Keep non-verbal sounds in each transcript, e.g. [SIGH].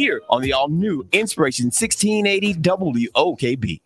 here on the all new Inspiration 1680 WOKB.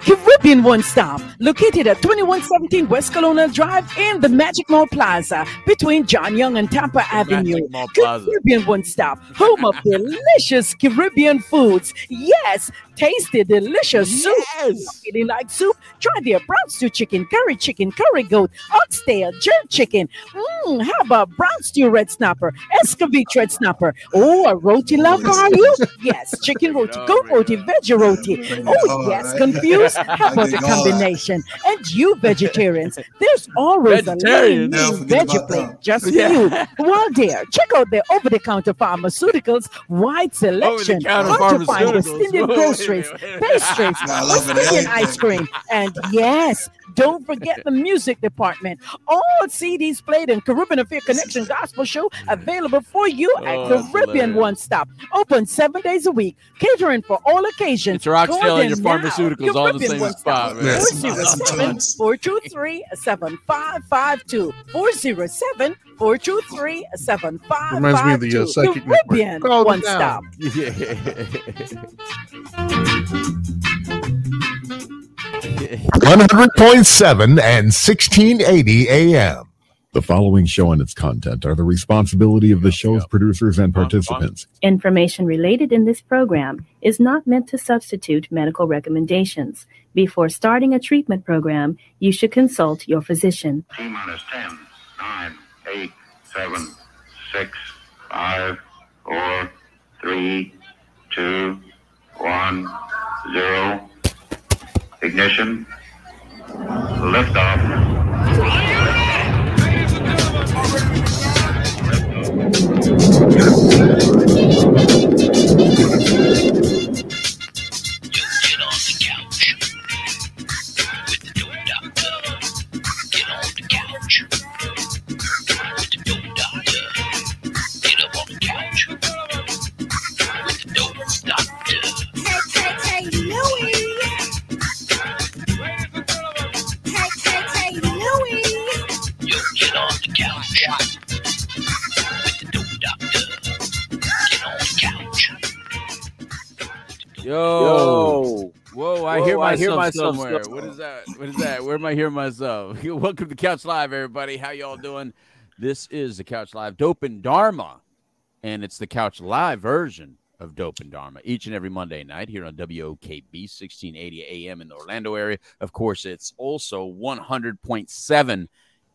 Caribbean One Stop, located at 2117 West Colonial Drive in the Magic Mall Plaza between John Young and Tampa Avenue. Caribbean One Stop, home of [LAUGHS] delicious Caribbean foods. Yes, tasty, delicious soup. Yes. Really like soup? Try their brown stew chicken, curry chicken, curry goat, oxtail, jerk chicken. Mmm, how about brown stew red snapper, escovitch red snapper? Oh, a roti oh, lover, are you? [LAUGHS] Yes, chicken roti, goat roti, veggie roti. [LAUGHS] Oh, yes, confused? [LAUGHS] How about the combination? And you vegetarians, there's always a Vegetarian? lean Never veggie plate that. just for you. While there, check out their over-the-counter pharmaceuticals wide selection. Over-the-counter Hard to find West pharmaceuticals. Indian Whoa, wait a groceries, minute, [LAUGHS] wait a minute. pastries, I love it, ice cream, and yes, don't forget the music department. All CDs played in Caribbean Affair Connection Gospel Show available for you Oh, at Caribbean hilarious. One Stop. Open seven days a week, catering for all occasions. It's your and your them now. pharmaceuticals all the same spot, Stop. man. 407 423 7552. 407 423 7552. Reminds me of the, uh, psychic. Caribbean One now. Stop. Yeah. [LAUGHS] [LAUGHS] 100.7 and 1680 AM. The following show and its content are the responsibility of the show's producers and participants. Information related in this program is not meant to substitute medical recommendations. Before starting a treatment program, you should consult your physician. T minus 10, 9, 8, 7, 6, somewhere. What is that? What is that? Where am I hearing myself? [LAUGHS] Welcome to Couch Live, everybody. How y'all doing? This is the Couch Live Dope and Dharma, and it's the Couch Live version of Dope and Dharma each and every Monday night here on WOKB 1680 AM in the Orlando area. Of course, it's also 100.7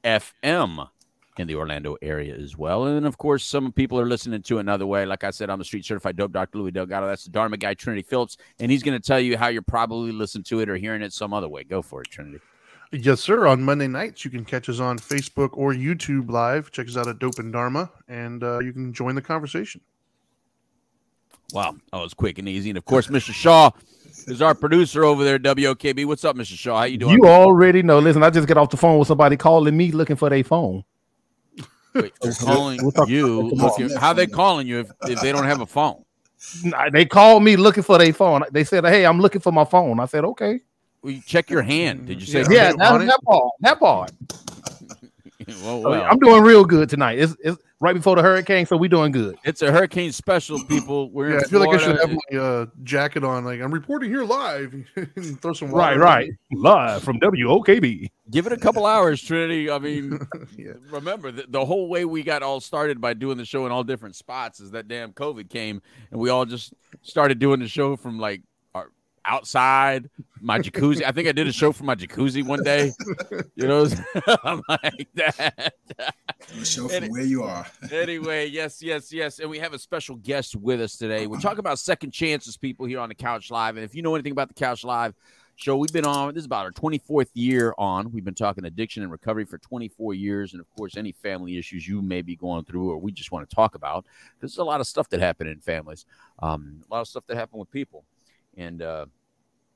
FM in the Orlando area as well. And then, of course, some people are listening to another way. Like I said, I'm the street certified dope Dr. Louis Delgado. That's the Dharma guy, Trinity Phillips. And he's going to tell you how you're probably listening to it or hearing it some other way. Go for it, Trinity. Yes, sir. On Monday nights, you can catch us on Facebook or YouTube live. Check us out at Dope and Dharma, and uh, you can join the conversation. Wow. That was quick and easy. And, of course, Mr. Shaw is our producer over there WOKB. What's up, Mr. Shaw? How you doing? You already know. Listen, I just get off the phone with somebody calling me looking for their phone. Wait, they're calling We'll talk you. about that tomorrow. looking- how they calling you if, if they don't have a phone? Nah, They called me looking for their phone. They said, "Hey, I'm looking for my phone." I said, "Okay." Well, you check your hand. Did you say? Yeah, on that, it? that part. That part. Well, I mean, well. I'm doing real good tonight. It's, it's right before the hurricane, so we doing good. It's a hurricane special, people. We're Yeah, in I feel like I should have my uh, jacket on. Like I'm reporting here live. [LAUGHS] throw some Right, water right. Live from WOKB. Give it a couple hours, Trinity. I mean, [LAUGHS] Yeah. remember the, the whole way we got all started by doing the show in all different spots is that damn COVID came and we all just started doing the show from like our outside my jacuzzi. I think I did a show from my jacuzzi one day. You know, [LAUGHS] I'm like that. Show from where you are. anyway, yes, yes, yes. And we have a special guest with us today. We're talking about second chances, people, here on the Couch Live. And if you know anything about the Couch Live show, we've been on, this is about our 24th year on. We've been talking addiction and recovery for 24 years. And of course, any family issues you may be going through or we just want to talk about. There's a lot of stuff that happened in families, um, a lot of stuff that happened with people. And, uh,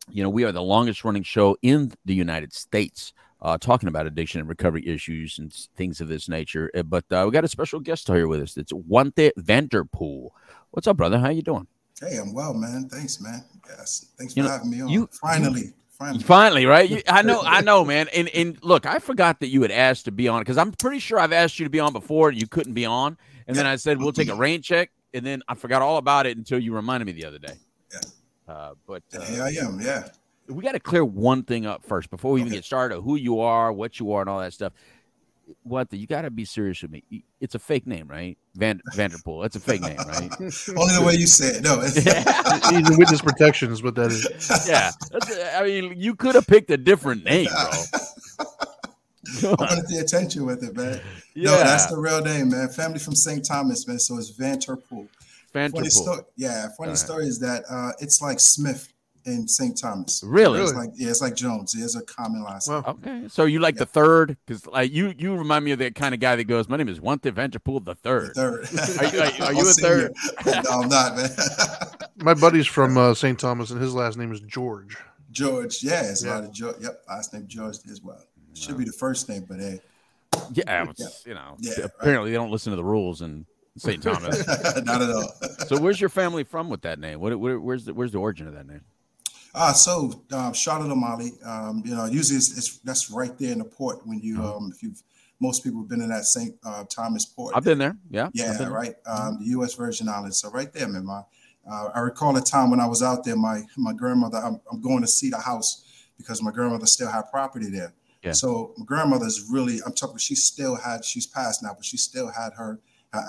you know, we are the longest running show in the United States uh, talking about addiction and recovery issues and things of this nature. Uh, But uh, we got a special guest here with us. It's Wante Vanderpool. What's up, brother? How you doing? Hey, I'm well, man. Thanks, man. Yes, thanks for know, having me on. you- finally, finally. Finally, right? You, I know, I [LAUGHS] know, man. And and look, I forgot that you had asked to be on because I'm pretty sure I've asked you to be on before. and You couldn't be on, and then I said we'll take a rain check, and then I forgot all about it until you reminded me the other day. Yeah. Uh, but And uh, here I am. Yeah. we got to clear one thing up first before we even get started. Who you are, what you are, and all that stuff. What the, you got to be serious with me. It's a fake name, right? Van [LAUGHS] Vanderpool. It's a fake name, right? [LAUGHS] Only the way you say it. No. It's, [LAUGHS] Even witness protection is what that is. yeah. That's, I mean, you could have picked a different name, bro. I wanted the attention with it, man. Yeah. No, that's the real name, man. Family from St. Thomas, man. So it's Vanderpool. Funny Vanderpool. story. Yeah, funny Alright. story is that uh, it's like Smith in St. Thomas. Really? It's like yeah, it's like Jones. There's a common last name. Okay, so you like the third because like you you remind me of that kind of guy that goes, "My name is Wante Vanderpool the third. Third. [LAUGHS] Are you, are, are [LAUGHS] you a senior. third? no, I'm not, man. [LAUGHS] My buddy's from uh, St. Thomas, and his last name is George. George. Yeah, it's a Yeah. lot of George. Yep, last name George as well. Should be the first name, but hey, Yeah, it's, you know. Yeah, right. apparently they don't listen to the rules in St. Thomas. [LAUGHS] not at all. so where's your family from with that name? What, where, where's the where's the origin of that name? Ah, so um, Charlotte Amalie. Um, you know, usually it's, it's that's right there in the port when you um, if you've most people have been in that St. Uh, Thomas port. I've been there. Yeah. Yeah, there. right. Um, the U.S. Virgin Islands. So right there, man. My, uh, I recall a time when I was out there. My my grandmother. I'm, I'm going to see the house because my grandmother still had property there. Yeah. So my grandmother's really. I'm talking. She still had. She's passed now, but she still had her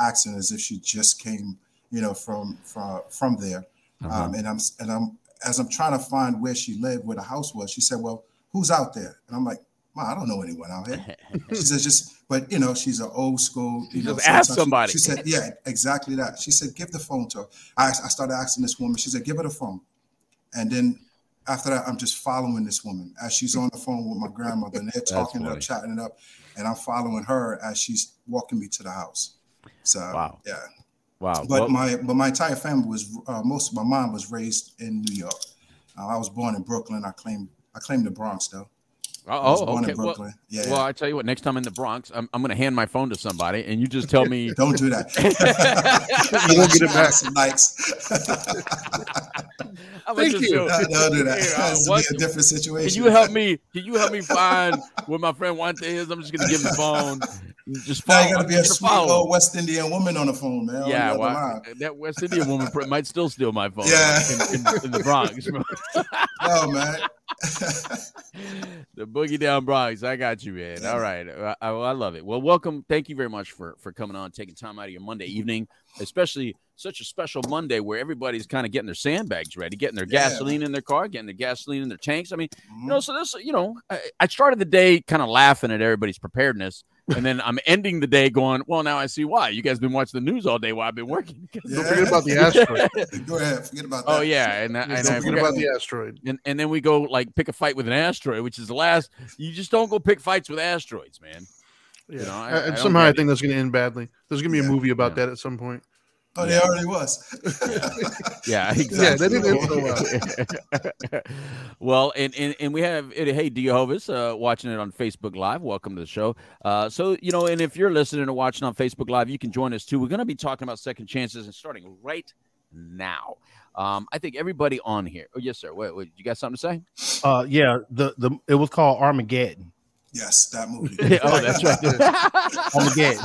accent as if she just came, you know, from from from there. Uh-huh. Um, and I'm and I'm as I'm trying to find where she lived, where the house was. She said, "Well, who's out there?" And I'm like, "Ma, I don't know anyone out here." she said, "Just, but you know, she's an old school. You She know, just asked sometimes she- somebody. She, said, "Yeah, exactly that." She said, "Give the phone to her." I, I started asking this woman. She said, "Give her the phone," and then after that, I'm just following this woman as she's on the phone with my grandmother, and they're talking up, chatting it up, and I'm following her as she's walking me to the house. So, Wow. yeah. Wow. But Well, my but my entire family was uh, most of my mom was raised in New York. Uh, I was born in Brooklyn. I claim I claim the Bronx though. I was oh, born in okay. Well, Brooklyn. Yeah. well, I tell you what. Next time in the Bronx, I'm, I'm going to hand my phone to somebody, and you just tell me. [LAUGHS] Don't do that. [LAUGHS] You won't get it back. Some likes. I'm Thank just you. do- No, don't do that. Here, uh, It's what- a different situation. Can you help me? Can you help me find where my friend Wante is? I'm just going to give him the phone. Just Now you gotta be a sweet follow. old West Indian woman on the phone, man. Yeah, well, that West Indian woman might still steal my phone. Yeah. in, in, in the Bronx. [LAUGHS] No, man. [LAUGHS] the boogie down Bronx. I got you, man. All right, I, I, I love it. Well, welcome. Thank you very much for for coming on, taking time out of your Monday evening, especially such a special Monday where everybody's kind of getting their sandbags ready, getting their Yeah. gasoline in their car, getting their gasoline in their tanks. I mean, Mhm. you know, so this, you know, I, I started the day kind of laughing at everybody's preparedness. And then I'm ending the day going, well, now I see why. You guys been watching the news all day while I've been working. [LAUGHS] Yeah. Don't forget about the asteroid. Go ahead. Forget about that. Oh yeah, and, I- and Don't I forget about the asteroid. and, and then we go like pick a fight with an asteroid, which is the last. You just don't go pick fights with asteroids, man. Yeah. know, I- Uh, I and somehow I get it. think that's going to end badly. There's going to be Yeah. a movie about Yeah. that at some point. Oh, there already was. [LAUGHS] Yeah, [LAUGHS] Yeah, exactly. they didn't end so well. [LAUGHS] well, and, and and we have hey Jehovah's uh, watching it on Facebook Live. Welcome to the show. Uh, so you know, and if you're listening or watching on Facebook Live, you can join us too. We're going to be talking about second chances and starting right now. Um, I think everybody on here. Oh yes, sir. Wait, wait, you got something to say? Uh, yeah, the the it was called Armageddon. Yes, that movie. oh, that's right. Armageddon.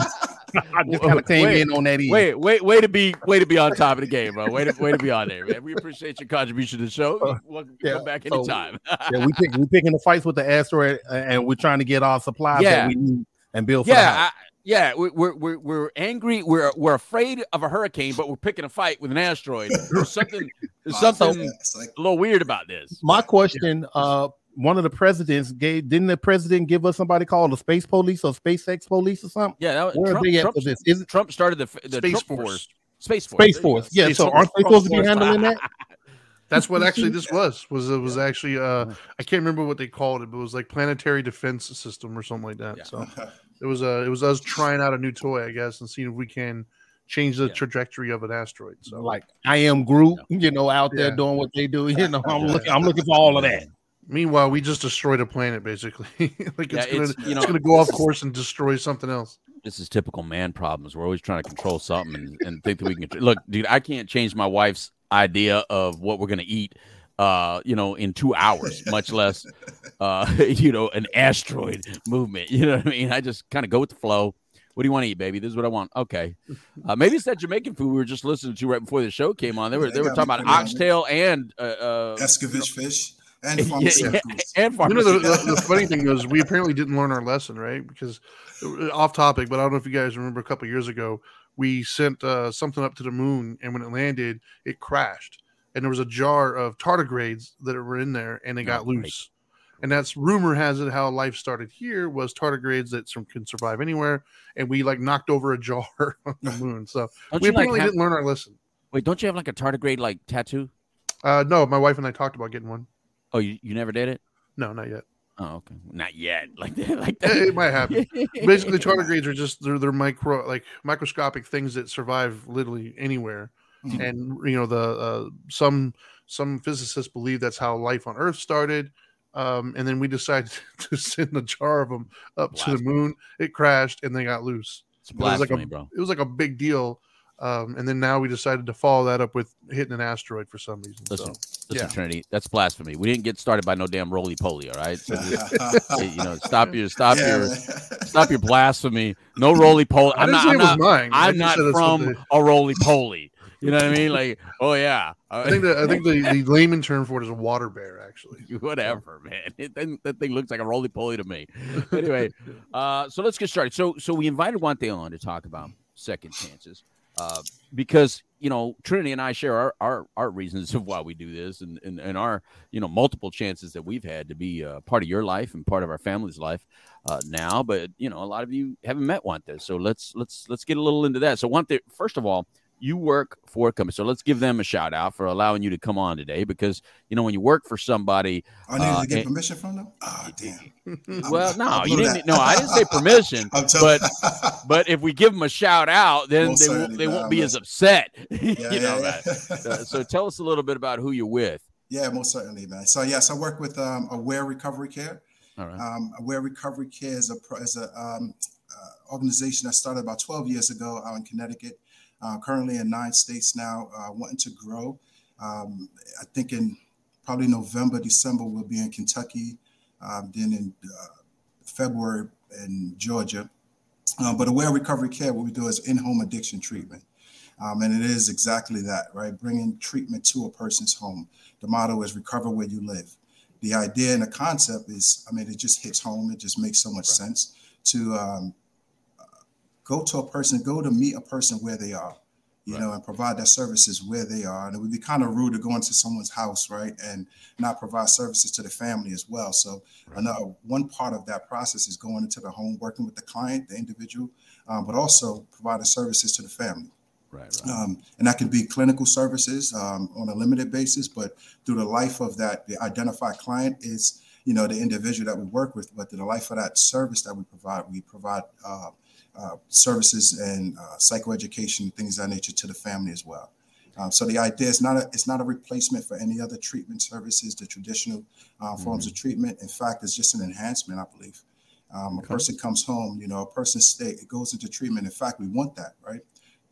I just kind of came Wait, in on that. End. Wait, wait, way to be, way to be on top of the game, bro. Way to, way to be on there, man. We appreciate your contribution to the show. Welcome, yeah, come back so- anytime. yeah, we pick, we picking the fights with the asteroid, uh, and we're trying to get our supplies Yeah. that we need and build for the yeah, house. I, yeah. We're, we're we're we're angry. We're we're afraid of a hurricane, but we're picking a fight with an asteroid. There's something, there's [LAUGHS] something It's like a little weird about this. My question, uh, one of the presidents gave didn't the president give us somebody called the space police or SpaceX police or something? Yeah, that, Where Trump, are they at Trump, for this? Is it Trump started the the Space Trump Force. Force. Space Force. Space There you. Force? Yeah, Space so Force. aren't they supposed to be handling that? [LAUGHS] That's what actually this [LAUGHS] was. Was it was actually uh I can't remember what they called it, but it was like planetary defense system or something like that. Yeah. So it was uh it was us trying out a new toy, I guess, and seeing if we can change the Yeah. trajectory of an asteroid. So Like I am Groot, you know, out there Yeah. doing what they do. You know, I'm looking, I'm looking for all of that. Meanwhile, we just destroyed a planet basically. [LAUGHS] like it's Yeah, gonna it's, you know, it's gonna go off course and destroy something else. this is typical man problems. We're always trying to control something and, and think that we can look, dude. I can't change my wife's idea of what we're gonna eat. Uh, you know, in two hours, much less, uh, [LAUGHS] you know, an asteroid movement. You know what I mean? I just kind of go with the flow. What do you want to eat, baby? This is what I want. Okay. [LAUGHS] Uh, maybe it's that Jamaican food we were just listening to right before the show came on. They were Yeah, they were talking about oxtail and uh, uh Escovitch fish and yeah, pharmaceuticals. [LAUGHS] and You know, the, the, the funny thing is, we apparently didn't learn our lesson, right? Because uh, off topic, but I don't know if you guys remember a couple years ago, we sent uh, something up to the moon, and when it landed, it crashed, and there was a jar of tardigrades that were in there, and they got right. loose. And that's rumor has it how life started here was tardigrades that some can survive anywhere, and we like knocked over a jar [LAUGHS] on the [LAUGHS] moon. So Don't we you, like, apparently have- didn't learn our lesson. Wait, don't you have like a tardigrade like tattoo? Uh, no, my wife and I talked about getting one. Oh, you, you never did it? No, not yet. Oh, okay. Not yet. [LAUGHS] Like that. Like It, that. it might happen. Basically, [LAUGHS] tardigrades are just they're they're micro like microscopic things that survive literally anywhere, Mhm. and you know the uh, some some physicists believe that's how life on Earth started. Um, and then we decided [LAUGHS] to send a jar of them up to the moon. It crashed and they got loose. It's It was like a bro. it was like a big deal. Um, and then now we decided to follow that up with hitting an asteroid for some reason. Listen, so listen, yeah. Trinity, that's blasphemy. We didn't get started by no damn roly poly, all right? So just, [LAUGHS] you know, stop your stop Yeah. your stop your blasphemy. No roly poly. I I'm didn't I'm not, mine. I I'm not said that's what from they- a roly poly. You know what I mean? Like, oh yeah. [LAUGHS] I think that I think the, the layman term for it is a water bear. Actually, [LAUGHS] whatever, man. It, that, that thing looks like a roly poly to me. Anyway, uh, so let's get started. So, so we invited Wante on to talk about second chances, uh, because you know Trinity and I share our our, our reasons of why we do this, and, and and our you know multiple chances that we've had to be uh, part of your life and part of our family's life uh, now. But you know, a lot of you haven't met Wante, so let's let's let's get a little into that. So, Wante, first of all. You work for a company, so let's give them a shout out for allowing you to come on today. Because you know when you work for somebody, I needed uh, to get and- permission from them. Ah, damn. [LAUGHS] well, no, I'll you didn't. that. No, I didn't say permission. [LAUGHS] I'm telling- but [LAUGHS] but if we give them a shout out, then Most they won't they won't be I'm as upset. you Yeah, know yeah, that. yeah. So tell us a little bit about who you're with. Yeah, most certainly, man. So yes, I work with um, Aware Recovery Care. All right. Um, Aware Recovery Care is a pro- is a um, uh, organization that started about 12 years ago out in Connecticut. Uh, currently in nine states now, uh, wanting to grow. Um, I think in probably November, December, we'll be in Kentucky. Um, then in uh, February in Georgia. Uh, but Aware Recovery Care, what we do is in-home addiction treatment. Um, and it is exactly that, right? Bringing treatment to a person's home. The motto is recover where you live. The idea and the concept is, I mean, it just hits home. It just makes so much sense to um, go to a person, go to meet a person where they are, you know, and provide their services where they are. And it would be kind of rude to go into someone's house, right, and not provide services to the family as well. So another one part of that process is going into the home, working with the client, the individual, um, but also providing services to the family. Right, Um, and that can be clinical services um, on a limited basis, but through the life of that, the identified client is, you know, the individual that we work with, but through the life of that service that we provide, we provide uh, uh, services and uh, psychoeducation, things of that nature to the family as well. Um, so the idea is not a, it's not a replacement for any other treatment services, the traditional uh, forms of treatment. In fact, it's just an enhancement, I believe. Um, A person comes home, you know, a person stay, goes into treatment. In fact, we want that, right?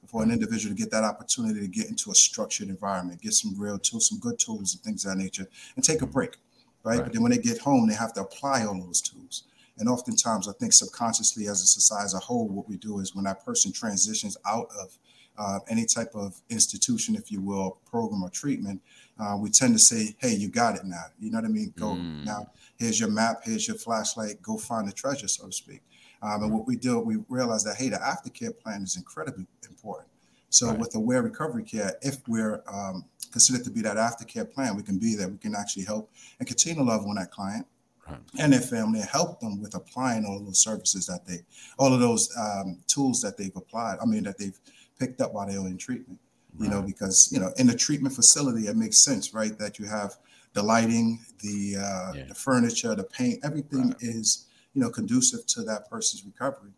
For an individual to get that opportunity to get into a structured environment, get some real tools, some good tools and things of that nature, and take a break, right? But then when they get home, they have to apply all those tools. And oftentimes, I think subconsciously, as a society as a whole, what we do is when that person transitions out of uh, any type of institution, if you will, program or treatment, uh, we tend to say, "Hey, you got it now." You know what I mean? Go now. Here's your map. Here's your flashlight. Go find the treasure, so to speak. Um, and what we do, we realize that hey, the aftercare plan is incredibly important. So with Aware Recovery Care, if we're um, considered to be that aftercare plan, we can be there. We can actually help and continue to love on that client and their family and help them with applying all of those services that they, all of those um, tools that they've applied. I mean, that they've picked up while they're in treatment. You know, because you know, in the treatment facility, it makes sense, right? That you have the lighting, the uh, the furniture, the paint, everything is you know conducive to that person's recovery.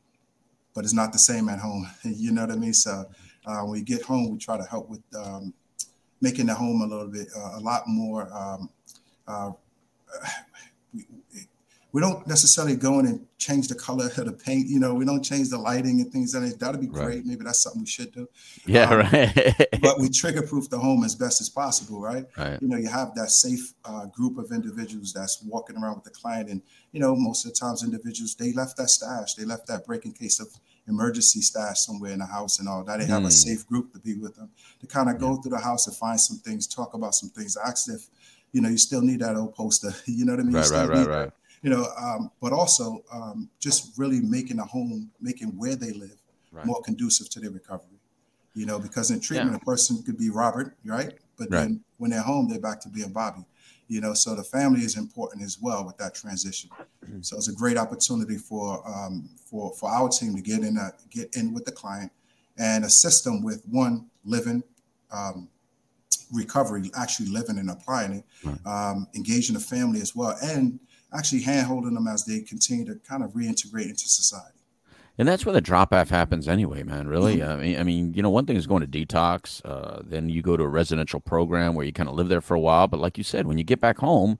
But it's not the same at home. [LAUGHS] You know what I mean? So uh, when we get home, we try to help with um, making the home a little bit, uh, a lot more. Um, uh, we don't necessarily go in and change the color of the paint. You know, we don't change the lighting and things like that. That'd be Right. great. Maybe that's something we should do. Yeah, Um, right. [LAUGHS] but we trigger proof the home as best as possible, right? Right. You know, you have that safe uh, group of individuals that's walking around with the client, and you know, most of the times, individuals they left that stash, they left that break in case of emergency stash somewhere in the house and all that. They have a Mm. safe group to be with them to kind of go through the house and find some things, talk about some things, ask if you know you still need that old poster. [LAUGHS] You know what I mean? Right, right, right, right. You know, um, but also um, just really making a home, making where they live Right. more conducive to their recovery. You know, because in treatment, Yeah. a person could be Robert, right? But Right. then when they're home, they're back to being Bobby. You know, so the family is important as well with that transition. Mm-hmm. So it's a great opportunity for um, for for our team to get in a, get in with the client and assist them with one living um, recovery, actually living and applying it, um, engaging the family as well, and actually hand holding them as they continue to kind of reintegrate into society. And that's where the drop off happens anyway, man. Really, Mm-hmm. I mean, I mean, you know, one thing is going to detox. Uh, then you go to a residential program where you kind of live there for a while. But like you said, when you get back home,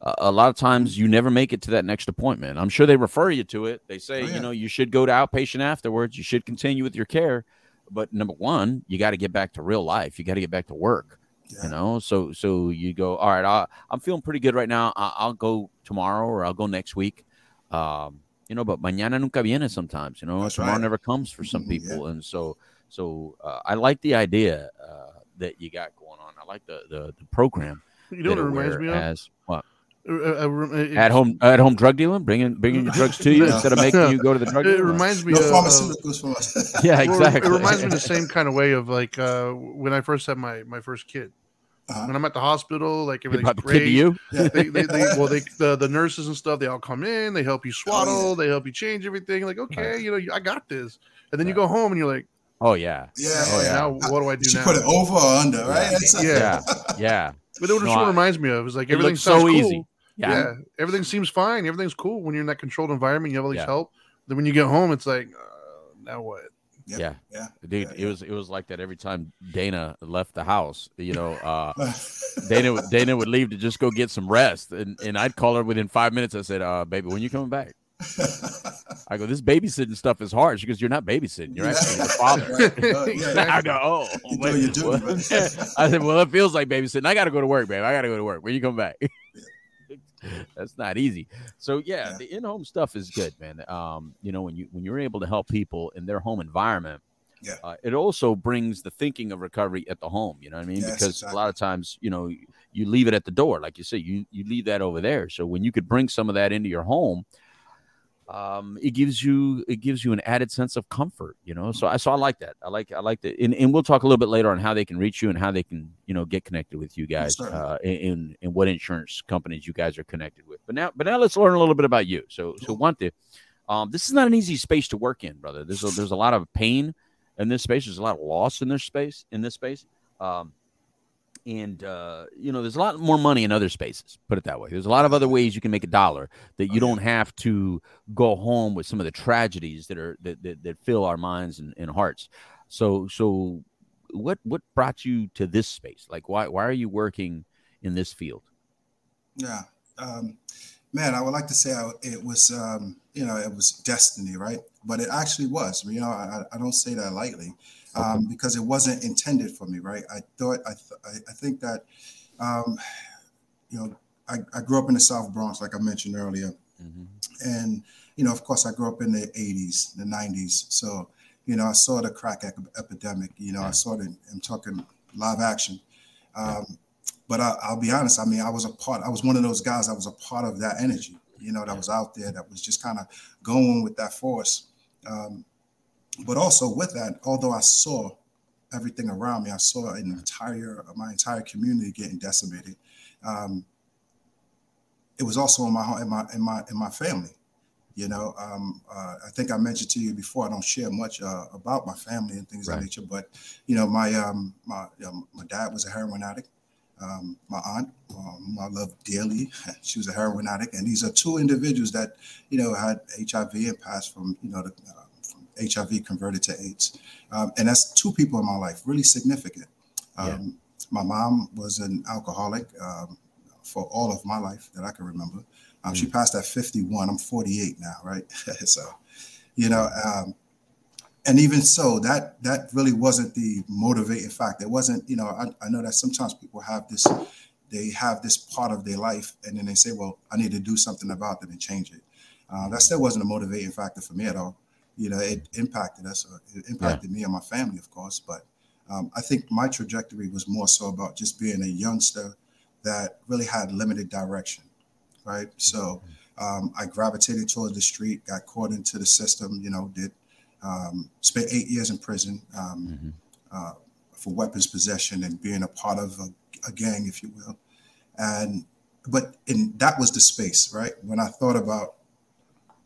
uh, a lot of times you never make it to that next appointment. I'm sure they refer you to it. They say, Oh, yeah. you know, you should go to outpatient afterwards. You should continue with your care. But number one, you got to get back to real life. You got to get back to work. You know, so so you go. All right, I, I'm feeling pretty good right now. I, I'll go tomorrow or I'll go next week. Um, you know, but mañana nunca viene sometimes. You know, That's tomorrow right. never comes for some Mhm, people, and so so uh, I like the idea uh, that you got going on. I like the the, the program. You know what it reminds me of? As what? Uh, uh, At home, at home drug dealing, bringing bringing your drugs to you No. instead of making you go to the [LAUGHS] drug It dealer. reminds me No of pharmaceuticals from us. [LAUGHS] Yeah, [LAUGHS] Well, exactly. It reminds me the same kind of way of like uh, when I first had my my first kid. Uh-huh. When I'm at the hospital, like They everything's brought the kid to great. you? Yeah. They, they, they, well, they the, the nurses and stuff. They all come in. They help you swaddle. They help you change everything. Like, okay, you know, I got this. And then you go home and you're like, Oh yeah, Yeah. oh yeah, now what do I do She now? put it over or under, right? It's- Yeah. yeah, yeah. But it No, just I- reminds me of is like It everything so cool. easy. Yeah. Yeah. everything seems fine. Everything's cool when you're in that controlled environment. You have all these Yeah. help. Then when you get home, it's like, uh, now what? Yeah. Yeah, Yeah. dude, Yeah, it was it was like that every time Dana left the house. You know, uh, [LAUGHS] Dana would- Dana would leave to just go get some rest, and and I'd call her within five minutes. I said, uh, "Baby, when you coming back?" [LAUGHS] I go, "This babysitting stuff is hard." She goes, "You're not babysitting. You're actually the father." [LAUGHS] Right. Uh, yeah. I go, "Oh, You're wait, doing what?" man. I said, "Well, it feels like babysitting. I got to go to work, babe. I got to go to work. When you come back?" [LAUGHS] That's not easy. So yeah, Yeah. the in-home stuff is good, man. Um, you know, when you when you're able to help people in their home environment, Yeah. uh, it also brings the thinking of recovery at the home. You know what I mean? Yes, because a lot of times, you know, you leave it at the door, like you say, you you leave that over there. So when you could bring some of that into your home, um, it gives you it gives you an added sense of comfort. You know, so I so I like that. I like I like that, and, and we'll talk a little bit later on how they can reach you and how they can you know get connected with you guys, certainly. uh, in in what insurance companies you guys are connected with. But now, but now let's learn a little bit about you. So so Wante. Um, this is not an easy space to work in, brother. There's a, there's a lot of pain in this space. There's a lot of loss in this space. In this space, um, and uh, you know, there's a lot more money in other spaces. Put it that way. There's a lot of other ways you can make a dollar that you don't have to go home with some of the tragedies that are that that, that fill our minds and, and hearts. So so, what what brought you to this space? Like, why why are you working in this field? Yeah. Um, man, I would like to say I, it was, um, you know, it was destiny, right? But it actually was. You know, I, I don't say that lightly um, because it wasn't intended for me, right? I thought, I, th- I, think that, um, you know, I, I grew up in the South Bronx, like I mentioned earlier. And, you know, of course, I grew up in the 80s, the 90s. So, you know, I saw the crack ep- epidemic. You know, I saw it, in, I'm talking live action. Um, but I, I'll be honest. I mean, I was a part. I was one of those guys. that was a part of that energy. You know, that was out there. That was just kind of going with that force. Um, but also with that, although I saw everything around me, I saw an entire my entire community getting decimated. Um, it was also in my in my in my in my family. You know, um, uh, I think I mentioned to you before. I don't share much uh, about my family and things of that nature. But you know, my um, my um, my dad was a heroin addict. Um, my aunt, um, I love dearly, [LAUGHS] she was a heroin addict, and these are two individuals that you know had HIV and passed from you know the, uh, HIV converted to AIDS, um, and that's two people in my life really significant. Um, My mom was an alcoholic um, for all of my life that I can remember. Um, She passed at 51. I'm 48 now, right? [LAUGHS] so, you know, um, and even so, that that really wasn't the motivating factor. It wasn't, you know, I, I know that sometimes people have this, they have this part of their life, and then they say, well, I need to do something about it and change it. Uh, that still wasn't a motivating factor for me at all. You know, it impacted us. Or it impacted me and my family, of course. But um, I think my trajectory was more so about just being a youngster that really had limited direction, right? So um, I gravitated towards the street, got caught into the system, you know, did um, spent eight years in prison um, uh, for weapons possession and being a part of a, a gang, if you will. And but in that was the space, right? When I thought about,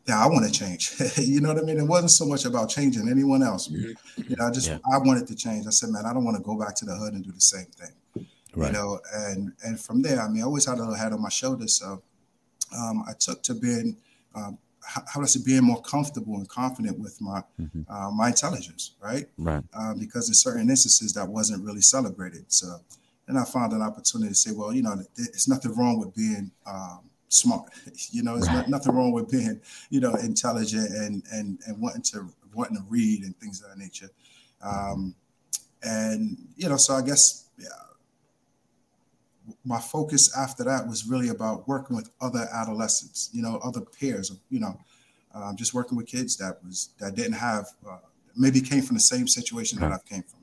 yeah, I want to change. [LAUGHS] you know what I mean? It wasn't so much about changing anyone else. You know, I just Yeah. I wanted to change. I said, man, I don't want to go back to the hood and do the same thing. Right. You know, and and from there, I mean, I always had a little head on my shoulders. So um, I took to being um, how, how do I say being more comfortable and confident with my Mhm. uh, my intelligence, right? Right. uh, because in certain instances that wasn't really celebrated. So then I found an opportunity to say, well, you know, it's nothing wrong with being um, smart. [LAUGHS] You know, it's Right. not, nothing wrong with being, you know, intelligent and and and wanting to wanting to read and things of that nature. Um, and you know, so I guess yeah, my focus after that was really about working with other adolescents, you know, other peers, you know, um, just working with kids that was that didn't have uh, maybe came from the same situation that I've came from.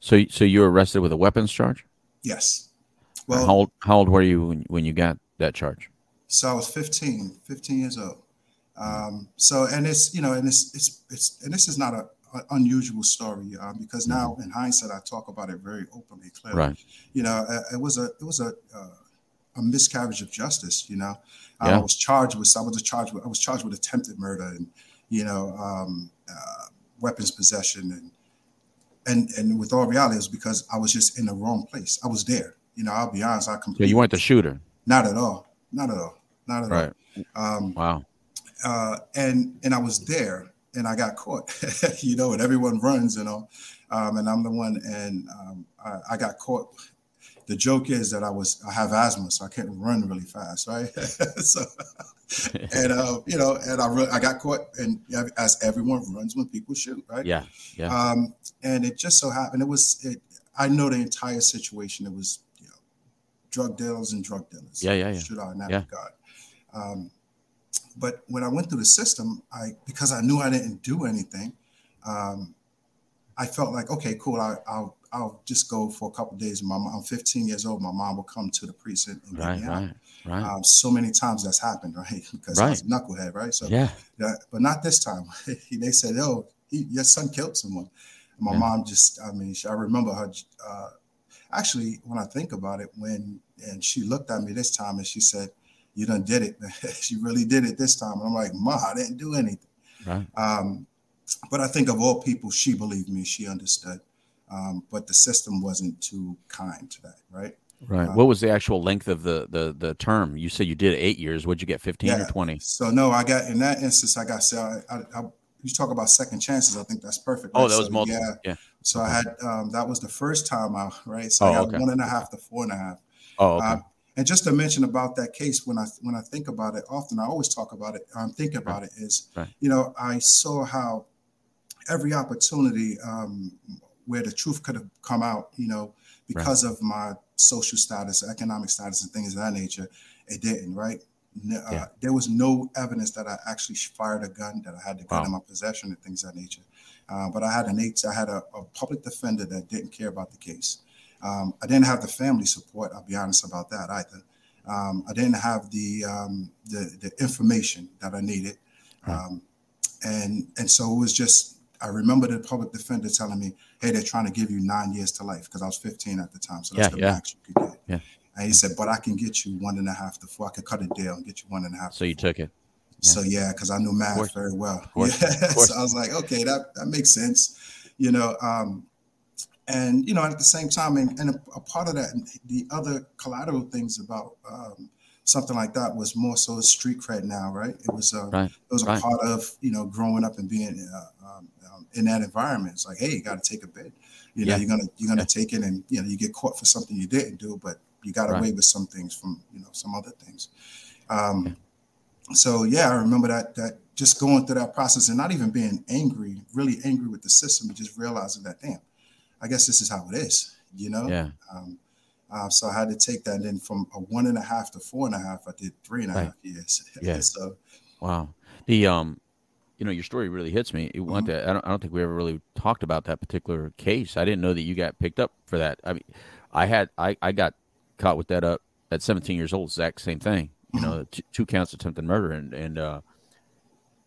So, so you were arrested with a weapons charge? Yes. Well, Well, how old, how old were you when, when you got that charge? so I was 15, 15 years old. Um, so and it's you know and it's it's it's and this is not a, a unusual story um, because now in hindsight I talk about it very openly, clearly. Right. You know, uh, it was a it was a uh, a miscarriage of justice. You know, Yeah. I was charged with I was charged with I was charged with attempted murder and you know um, uh, weapons possession and and and with all reality, it was because I was just in the wrong place. I was there. You know, I'll be honest. I completely you weren't the shooter, not at all, not at all, not at right? all. Um, Wow. uh, and and I was there, and I got caught. [LAUGHS] you know, and everyone runs, you know, um, and I'm the one, and um, I, I got caught. The joke is that I was I have asthma, so I can't run really fast, right? [LAUGHS] so, [LAUGHS] and uh, you know, and I re- I got caught, and as everyone runs when people shoot, right? Yeah. Yeah. Um, and it just so happened it was it. I know the entire situation. It was drug deals and drug dealers. Yeah, yeah, yeah. Should I that Yeah. regard? Um, but when I went through the system, I because I knew I didn't do anything, um, I felt like okay, cool. I, I'll I'll just go for a couple days. My mom, I'm 15 years old. My mom will come to the precinct and get Right. Right. Right. Um, so many times that's happened, [LAUGHS] right? Because I was a knucklehead, right? So yeah. yeah, but not this time. [LAUGHS] they said, "Oh, he, your son killed someone." And my Yeah. mom just, I mean, she, I remember her. Uh, actually, when I think about it, when and she looked at me this time and she said, "You done did it. [LAUGHS] she really did it this time." And I'm like, "Ma, I didn't do anything." Right. Um, but I think of all people, she believed me. She understood. Um, but the system wasn't too kind to that, right? Right. Uh, what was the actual length of the the the term? You said you did eight years. What'd you get? Fifteen or twenty? So no, I got in that instance, I got so I, I, I you talk about second chances. I think that's perfect. Oh, that was So, multiple. Yeah. Yeah. So I had um, that was the first time out, right? So I Oh, got okay. one and a half to four and a half. Oh, okay. Um, and just to mention about that case, when I when I think about it, often I always talk about it. Um, think about it is, Right. you know, I saw how every opportunity um, where the truth could have come out, you know, because of my social status, economic status, and things of that nature, it didn't. Right? Uh, Yeah. There was no evidence that I actually fired a gun, that I had the gun Wow. in my possession, and things of that nature. Uh, but I had an eight, I had a, a public defender that didn't care about the case. Um, I didn't have the family support. I'll be honest about that either. Um, I didn't have the, um, the the information that I needed, um, and and so it was just. I remember the public defender telling me, "Hey, they're trying to give you nine years to life," because I was 15 at the time, so that's Yeah, the yeah. max you could get. Yeah. And he said, "But I can get you one and a half to four. I could cut a deal and get you one and a half." So you four." took it. So yeah, because I knew math very well. [LAUGHS] Yeah. so I was like, okay, that that makes sense, you know. Um, and you know, at the same time, and, and a, a part of that, the other collateral things about um, something like that was more so street cred now, right? It was uh, Right. it was a right. part of you know growing up and being uh, um, um, in that environment. It's like, hey, you got to take a bid. You know, Yeah. you're gonna you're gonna Yeah. take it, and you know, you get caught for something you didn't do, but you got Right. away with some things from you know some other things. Um, so yeah, I remember that that just going through that process and not even being angry, really angry with the system, but just realizing that damn, I guess this is how it is, you know. Yeah. Um, uh, so I had to take that. And then from a one and a half to four and a half, I did three and a half Right. years. [LAUGHS] Yeah. so Wow. The um, you know, your story really hits me. You Wante, I don't, I don't think we ever really talked about that particular case. I didn't know that you got picked up for that. I mean, I had, I, I got caught with that up at 17 years old. Exact same thing. You know, t- two counts of attempted murder, and and uh,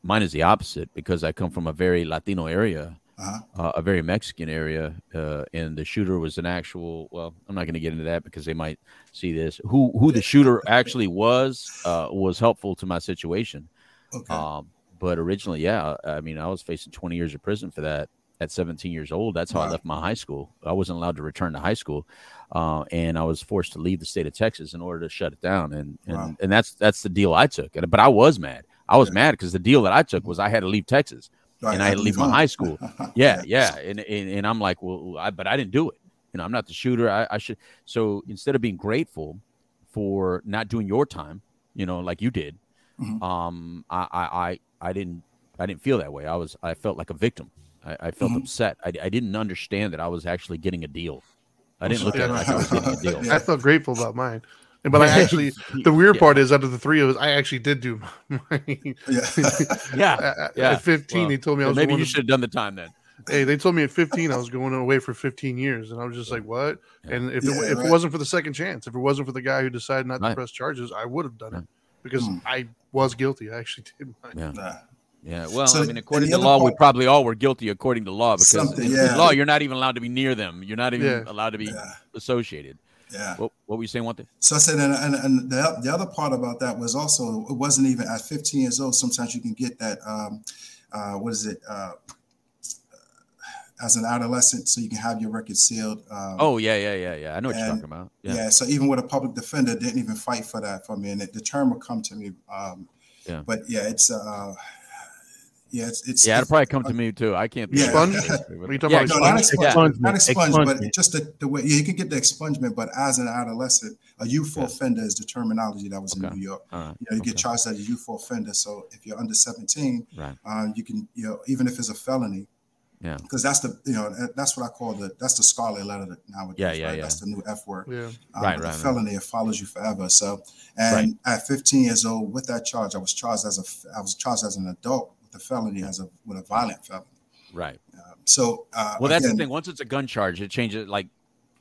mine is the opposite because I come from a very Latino area, Uh-huh. uh, a very Mexican area, uh, and the shooter was an actual. Well, I'm not going to get into that because they might see this. Who who the shooter actually was uh, was helpful to my situation. Okay. Um, but originally, yeah, I mean, I was facing 20 years of prison for that at 17 years old. That's how I left my high school. I wasn't allowed to return to high school, uh, and I was forced to leave the state of Texas in order to shut it down. And and, Wow. and that's that's the deal I took. And but I was mad. I was mad because the deal that I took was I had to leave Texas Right, and I had to leave my high school. [LAUGHS] Yeah, yeah, and and, and I'm like, well, I, but I didn't do it. You know, I'm not the shooter. I, I should. So instead of being grateful for not doing your time, you know, like you did, Mhm. um, I, I, I, I didn't, I didn't feel that way. I was, I felt like a victim. I, I felt Mhm. upset. I, I didn't understand that I was actually getting a deal. I didn't look at it like I was getting a deal. Yeah. [LAUGHS] I felt grateful about mine. And- But I actually, the [LAUGHS] weird Yeah. part is, out of the three of us, I actually did do [LAUGHS] mine. Yeah. Yeah, At- yeah. 15, Well, they told me I was maybe going you to- should have done the time then. Hey, they told me at 15 I was going away for 15 years, and I was just like, "What?" And if Yeah, it, if right. it wasn't for the second chance, if it wasn't for the guy who decided not to press charges, I would have done Right. it because Hmm. I was guilty. I actually did. Mine. Yeah. Nah. Yeah, well, So- I mean, according to other law, we probably all were guilty according to law because Something, in, in yeah. law, you're not even allowed to be near them. You're not even Yeah. allowed to be Yeah. associated. Yeah. What, what were you saying? One thing? So I said, and, and, and the, the other part about that was also, it wasn't even at 15 years old. Sometimes you can get that, um, uh, what is it, uh, as an adolescent, so you can have your record sealed. Um, Oh yeah, yeah, yeah, yeah. I know what you're talking about. yeah. Yeah, So even with a public defender, didn't even fight for that for me, and it, the term would come to me. Um, Yeah. But yeah, it's uh, yeah, it's it's yeah. It'll probably come to me too. I can't. think Yeah. Sponge. Are you talking Yeah, about no, not expunge. expungement, Yeah. not expungement, but just the, the way yeah, you can get the expungement, but as an adolescent, a youthful Yeah. offender is the terminology that was in New York. All right. You know, you get charged as a youthful offender. So if you're under 17, Right. uh, you can, you know, even if it's a felony, Yeah. because that's the, you know, that's what I call the, that's the scarlet letter that nowadays. Yeah, yeah, right? yeah. That's the new F word. Yeah. Um, Right, but the right, right. felony, it follows you forever. So, and at 15 years old, with that charge, I was charged as a, I was charged as an adult a felony, as a with a violent felony. Right. So, uh, Well, that's again, the thing. Once it's a gun charge, it changes. Like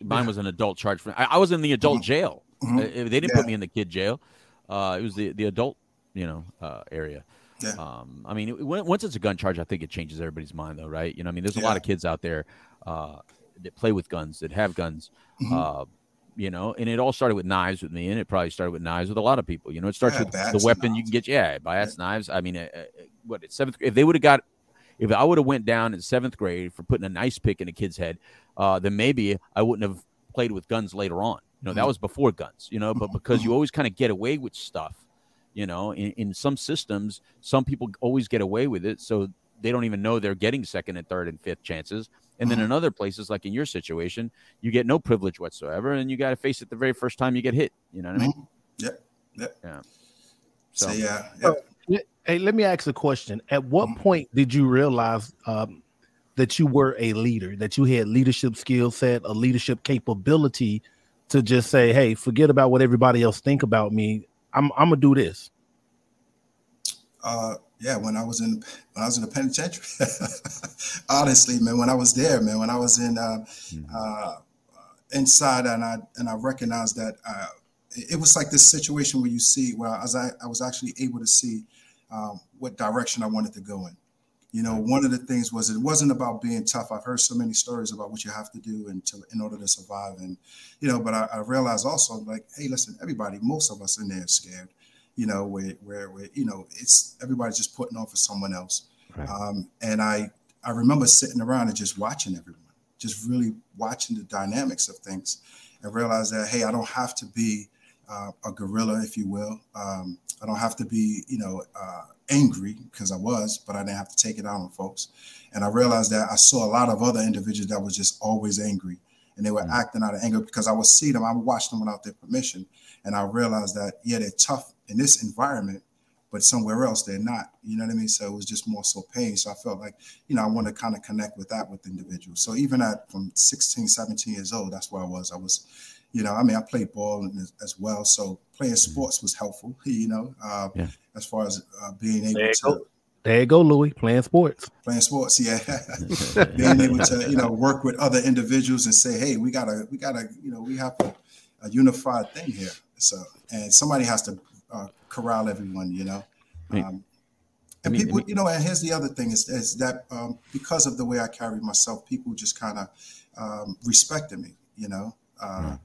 mine was an adult charge. For, I, I was in the adult jail. Mhm. Uh, they didn't Yeah. put me in the kid jail. Uh, it was the the adult, you know, uh, area. Yeah. Um, I mean, it, once it's a gun charge, I think it changes everybody's mind, though, right? You know, I mean, there's a lot of kids out there uh, that play with guns, that have guns. Mhm. You know, and it all started with knives with me, and it probably started with knives with a lot of people. You know, it starts Yeah, with the weapon you can get. Yeah, bats, knives. I mean, uh, uh, what at seventh? If they would have got, if I would have went down in seventh grade for putting a ice pick in a kid's head, uh, then maybe I wouldn't have played with guns later on. You know, that Mhm. was before guns. You know, but [LAUGHS] because you always kind of get away with stuff, you know, in, in some systems, some people always get away with it, so they don't even know they're getting second and third and fifth chances. And then Mhm. in other places, like in your situation, you get no privilege whatsoever, and you got to face it the very first time you get hit. You know what I mean? Mhm. Yep. Yep. Yeah. So, So- yeah, yep. Hey, let me ask a question. At what Mhm. point did you realize um, that you were a leader, that you had leadership skill set, a leadership capability to just say, "Hey, forget about what everybody else think about me. I'm I'm gonna do this." Uh, yeah, when I was in when I was in the penitentiary, [LAUGHS] honestly, man, when I was there, man, when I was in uh, uh, inside, and I and I recognized that uh, it was like this situation where you see, where I was I, I was actually able to see um, what direction I wanted to go in. You know, one of the things was it wasn't about being tough. I've heard so many stories about what you have to do and to, in order to survive, and you know, but I, I realized also like, hey, listen, everybody, most of us in there are scared you know, where, where, where, you know, it's everybody's just putting on for someone else. Right. Um, and I, I remember sitting around and just watching everyone, just really watching the dynamics of things and realize that, hey, I don't have to be uh, a gorilla, if you will. Um, I don't have to be, you know, uh, angry because I was, but I didn't have to take it out on folks. And I realized that I saw a lot of other individuals that was just always angry and they were Mm. acting out of anger because I would see them, I would watch them without their permission. And I realized that, yeah, they're tough in this environment, but somewhere else they're not. You know what I mean? So it was just more so pain. So I felt like, you know, I want to kind of connect with that with individuals. So even at from 16, 17 years old, that's where I was. I was, you know, I mean, I played ball as, as well. So playing sports was helpful, [LAUGHS] you know, uh, Yeah. as far as uh, being able There to, go. There you go, Louis, playing sports. playing sports yeah [LAUGHS] [LAUGHS] being able to you know work with other individuals and say hey we gotta we gotta you know we have a, a unified thing here so and somebody has to uh, corral everyone you know um, and people you know and here's the other thing is, is that um, because of the way i carry myself people just kind of um, respected me you know uh,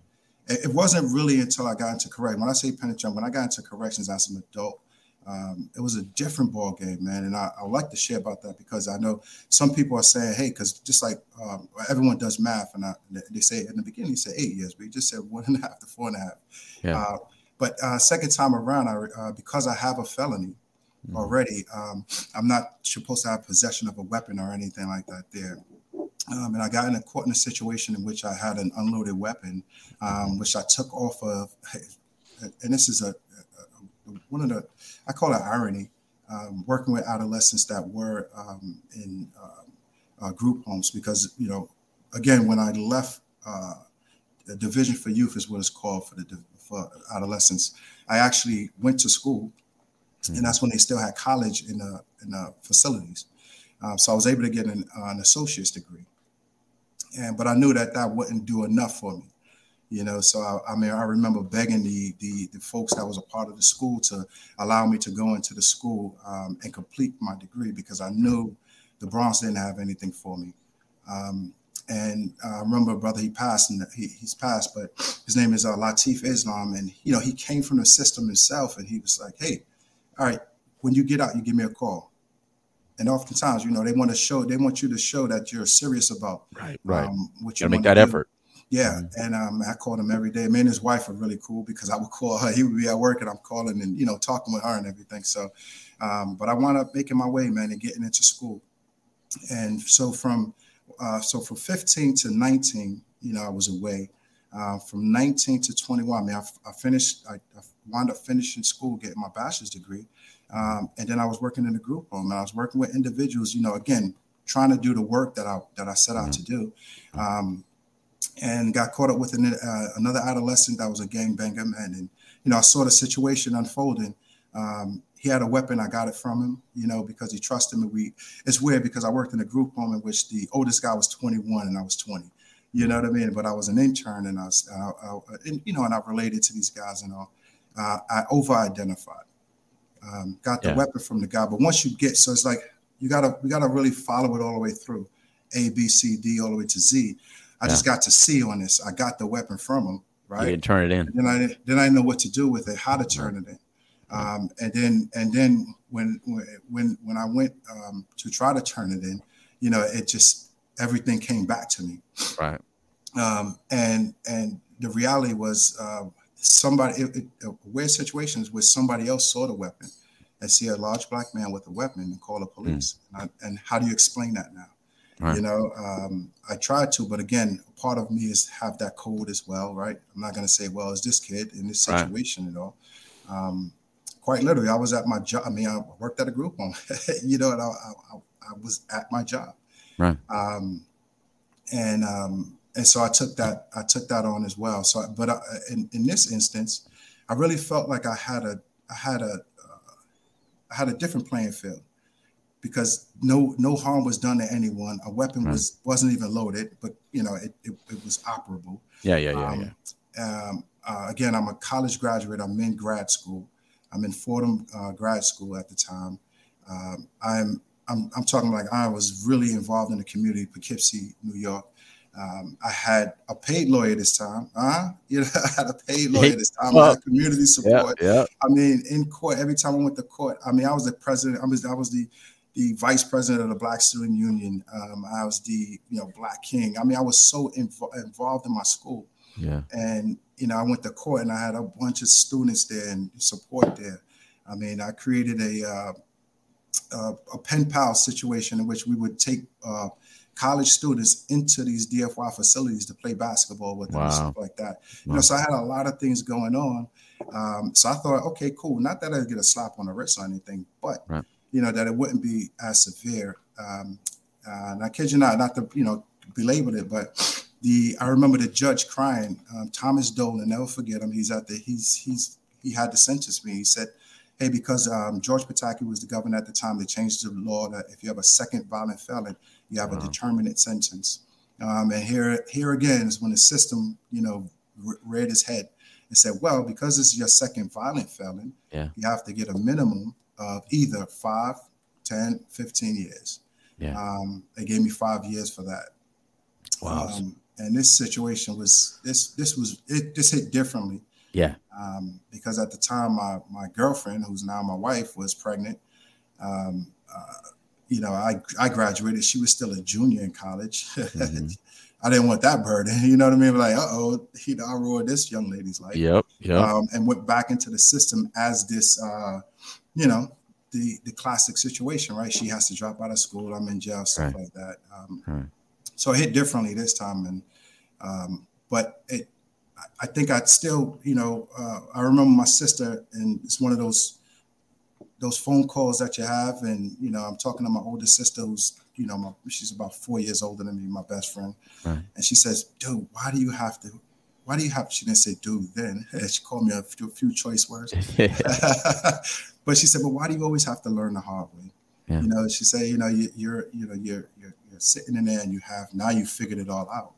it, it wasn't really until i got into correct when i say penitentiary when i got into corrections as an adult um, it was a different ball game, man. And I, I like to share about that because I know some people are saying, hey, because just like um, everyone does math, and I, they say in the beginning, they say eight years, but you just said one and a half to four and a half. Yeah. Uh, but uh, second time around, I, uh, because I have a felony already, um, I'm not supposed to have possession of a weapon or anything like that there. Um, and I got in a caught in a situation in which I had an unloaded weapon, um, which I took off of, and this is a, a, a one of the I call it irony, um, working with adolescents that were um, in um, uh, group homes because you know, again, when I left uh, the Division for Youth is what it's called for the for adolescents. I actually went to school, and that's when they still had college in the in the facilities. Um, so I was able to get an, uh, an associate's degree, and but I knew that that wouldn't do enough for me you know so I, I mean i remember begging the, the the folks that was a part of the school to allow me to go into the school um, and complete my degree because i knew the bronx didn't have anything for me um, and i remember a brother he passed and he, he's passed but his name is uh, latif islam and you know he came from the system himself and he was like hey all right when you get out you give me a call and oftentimes you know they want to show they want you to show that you're serious about Right, right. um, what you Gotta make that do. effort. Yeah, and um, I called him every day. Me and his wife were really cool because I would call her. He would be at work, and I'm calling and you know talking with her and everything. So, um, but I wound up making my way, man, and getting into school. And so from uh, so from 15 to 19, you know, I was away. Uh, from 19 to 21, I mean, I, I finished. I, I wound up finishing school, getting my bachelor's degree, um, and then I was working in a group home, and I was working with individuals. You know, again, trying to do the work that I that I set out to do. Um, and got caught up with an, uh, another adolescent that was a gangbanger, man. And you know, I saw the situation unfolding. Um, he had a weapon. I got it from him, you know, because he trusted me. We it's weird because I worked in a group home in which the oldest guy was 21 and I was 20. You know what I mean? But I was an intern, and I was, uh, uh, and, you know, and I related to these guys and all. Uh, I over-identified. Um, got the Yeah. weapon from the guy, but once you get, so it's like you gotta, we gotta really follow it all the way through, A, B, C, D, all the way to Z. I just got to C on this. I got the weapon from him, You right? didn't turn it in. And then I then I know what to do with it, how to turn it in. Um, and then and then when when when I went um, to try to turn it in, you know, it just everything came back to me. Right. Um, and and the reality was uh, somebody it, it, weird situations where somebody else saw the weapon and see a large black man with a weapon and call the police. And, I, and how do you explain that now? Right. You know, um, I tried to, but again, part of me is have that code as well, right? I'm not going to say, well, is this kid in this Right. situation at all? Um, quite literally, I was at my job. I mean, I worked at a group home, [LAUGHS] you know, and I, I, I was at my job. Right. Um, and um, and so I took that I took that on as well. So, but I, in in this instance, I really felt like I had a I had a uh, I had a different playing field because no no harm was done to anyone. A weapon Right. was wasn't even loaded, but you know it it, it was operable. Yeah, yeah, yeah, Um, yeah. um, uh, again, I'm a college graduate. I'm in grad school. I'm in Fordham uh, grad school at the time. Um, I'm, I'm I'm talking like I was really involved in the community, Poughkeepsie, New York. Um, I had a paid lawyer this time. Uh, [LAUGHS] you know, I had a paid lawyer this time. I had community support. yeah. I mean, in court, every time I went to court, I mean, I was the president. I was I was the the vice president of the Black Student Union. Um, I was the you know Black King. I mean, I was so invo- involved in my school Yeah. and you know i went to court and i had a bunch of students there and support there i mean i created a uh, a, a pen pal situation in which we would take uh, college students into these dfy facilities to play basketball with them and stuff like that you Wow. know so i had a lot of things going on um, so i thought okay cool not that i'd get a slap on the wrist or anything but Right. you know that it wouldn't be as severe um, uh, and i kid you not not to you know belabor it but the I remember the judge crying. Um, Thomas Dolan, never forget him. He's at the he's he's he had to sentence me. He said, hey, because um, George Pataki was the governor at the time, they changed the law that if you have a second violent felon, you have a determinate sentence. Um, and here, here again is when the system, you know, r- reared its head and said, well, because this is your second violent felon, Yeah. you have to get a minimum of either five, 10, 15 years. Yeah. Um, they gave me five years for that. Wow. Um, and this situation was this this was it this hit differently Yeah. um, because at the time my my girlfriend, who's now my wife, was pregnant. Um, uh, you know, I I graduated. She was still a junior in college. [LAUGHS] Mm-hmm. I didn't want that burden. [LAUGHS] You know what I mean? Like, uh oh, you know, I ruined this young lady's life. Yep. Yep. Um, and went back into the system as this, uh, you know, the the classic situation, right? She has to drop out of school. I'm in jail, stuff Right. like that. Um, Right. So it hit differently this time, and um, but it, I- I think I'd still, you know, uh, I remember my sister, and it's one of those those phone calls that you have, and you know, I'm talking to my older sister, who's, you know, my, she's about four years older than me, my best friend, Right. and she says, "Dude, why do you have to?" Why do you have? She didn't say "dude" then. [LAUGHS] She called me a few, few choice words, [LAUGHS] [LAUGHS] but she said, "But why do you always have to learn the hard way?" Yeah. You know, she said, "You know, you, you're, you know, you're, you're, you're sitting in there, and you have now you figured it all out."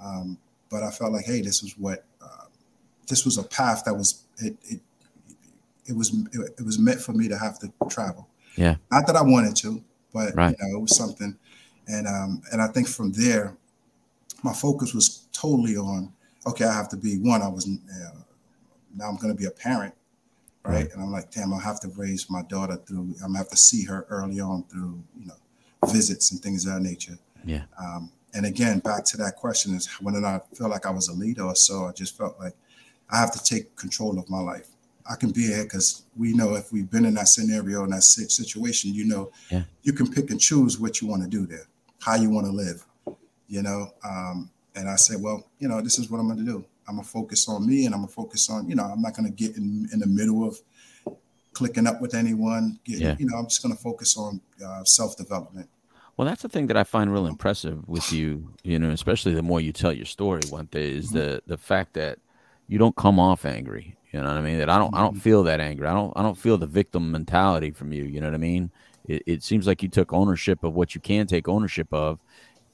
Um, but I felt like, hey, this was what uh, this was a path that was it it, it was it, it was meant for me to have to travel. Yeah. Not that I wanted to, but Right. you know, it was something. And um, and I think from there, my focus was totally on okay, I have to be one. I was uh, now I'm going to be a parent, right? Right. And I'm like, damn, I have to raise my daughter through. I'm gonna have to see her early on through you know visits and things of that nature. Yeah. Um, and again, back to that question is when did I feel like I was a leader or so? I just felt like I have to take control of my life. I can be here because we know if we've been in that scenario in that situation, you know, Yeah. you can pick and choose what you want to do there, how you want to live, you know. Um, and I said, well, you know, this is what I'm going to do. I'm gonna focus on me, and I'm gonna focus on, you know, I'm not gonna get in, in the middle of clicking up with anyone. Getting, Yeah. You know, I'm just gonna focus on uh, self development. Well, that's the thing that I find real impressive with you, you know, especially the more you tell your story. One thing is the the fact that you don't come off angry. You know what I mean? That I don't I don't feel that anger. I don't I don't feel the victim mentality from you. You know what I mean? It, it seems like you took ownership of what you can take ownership of,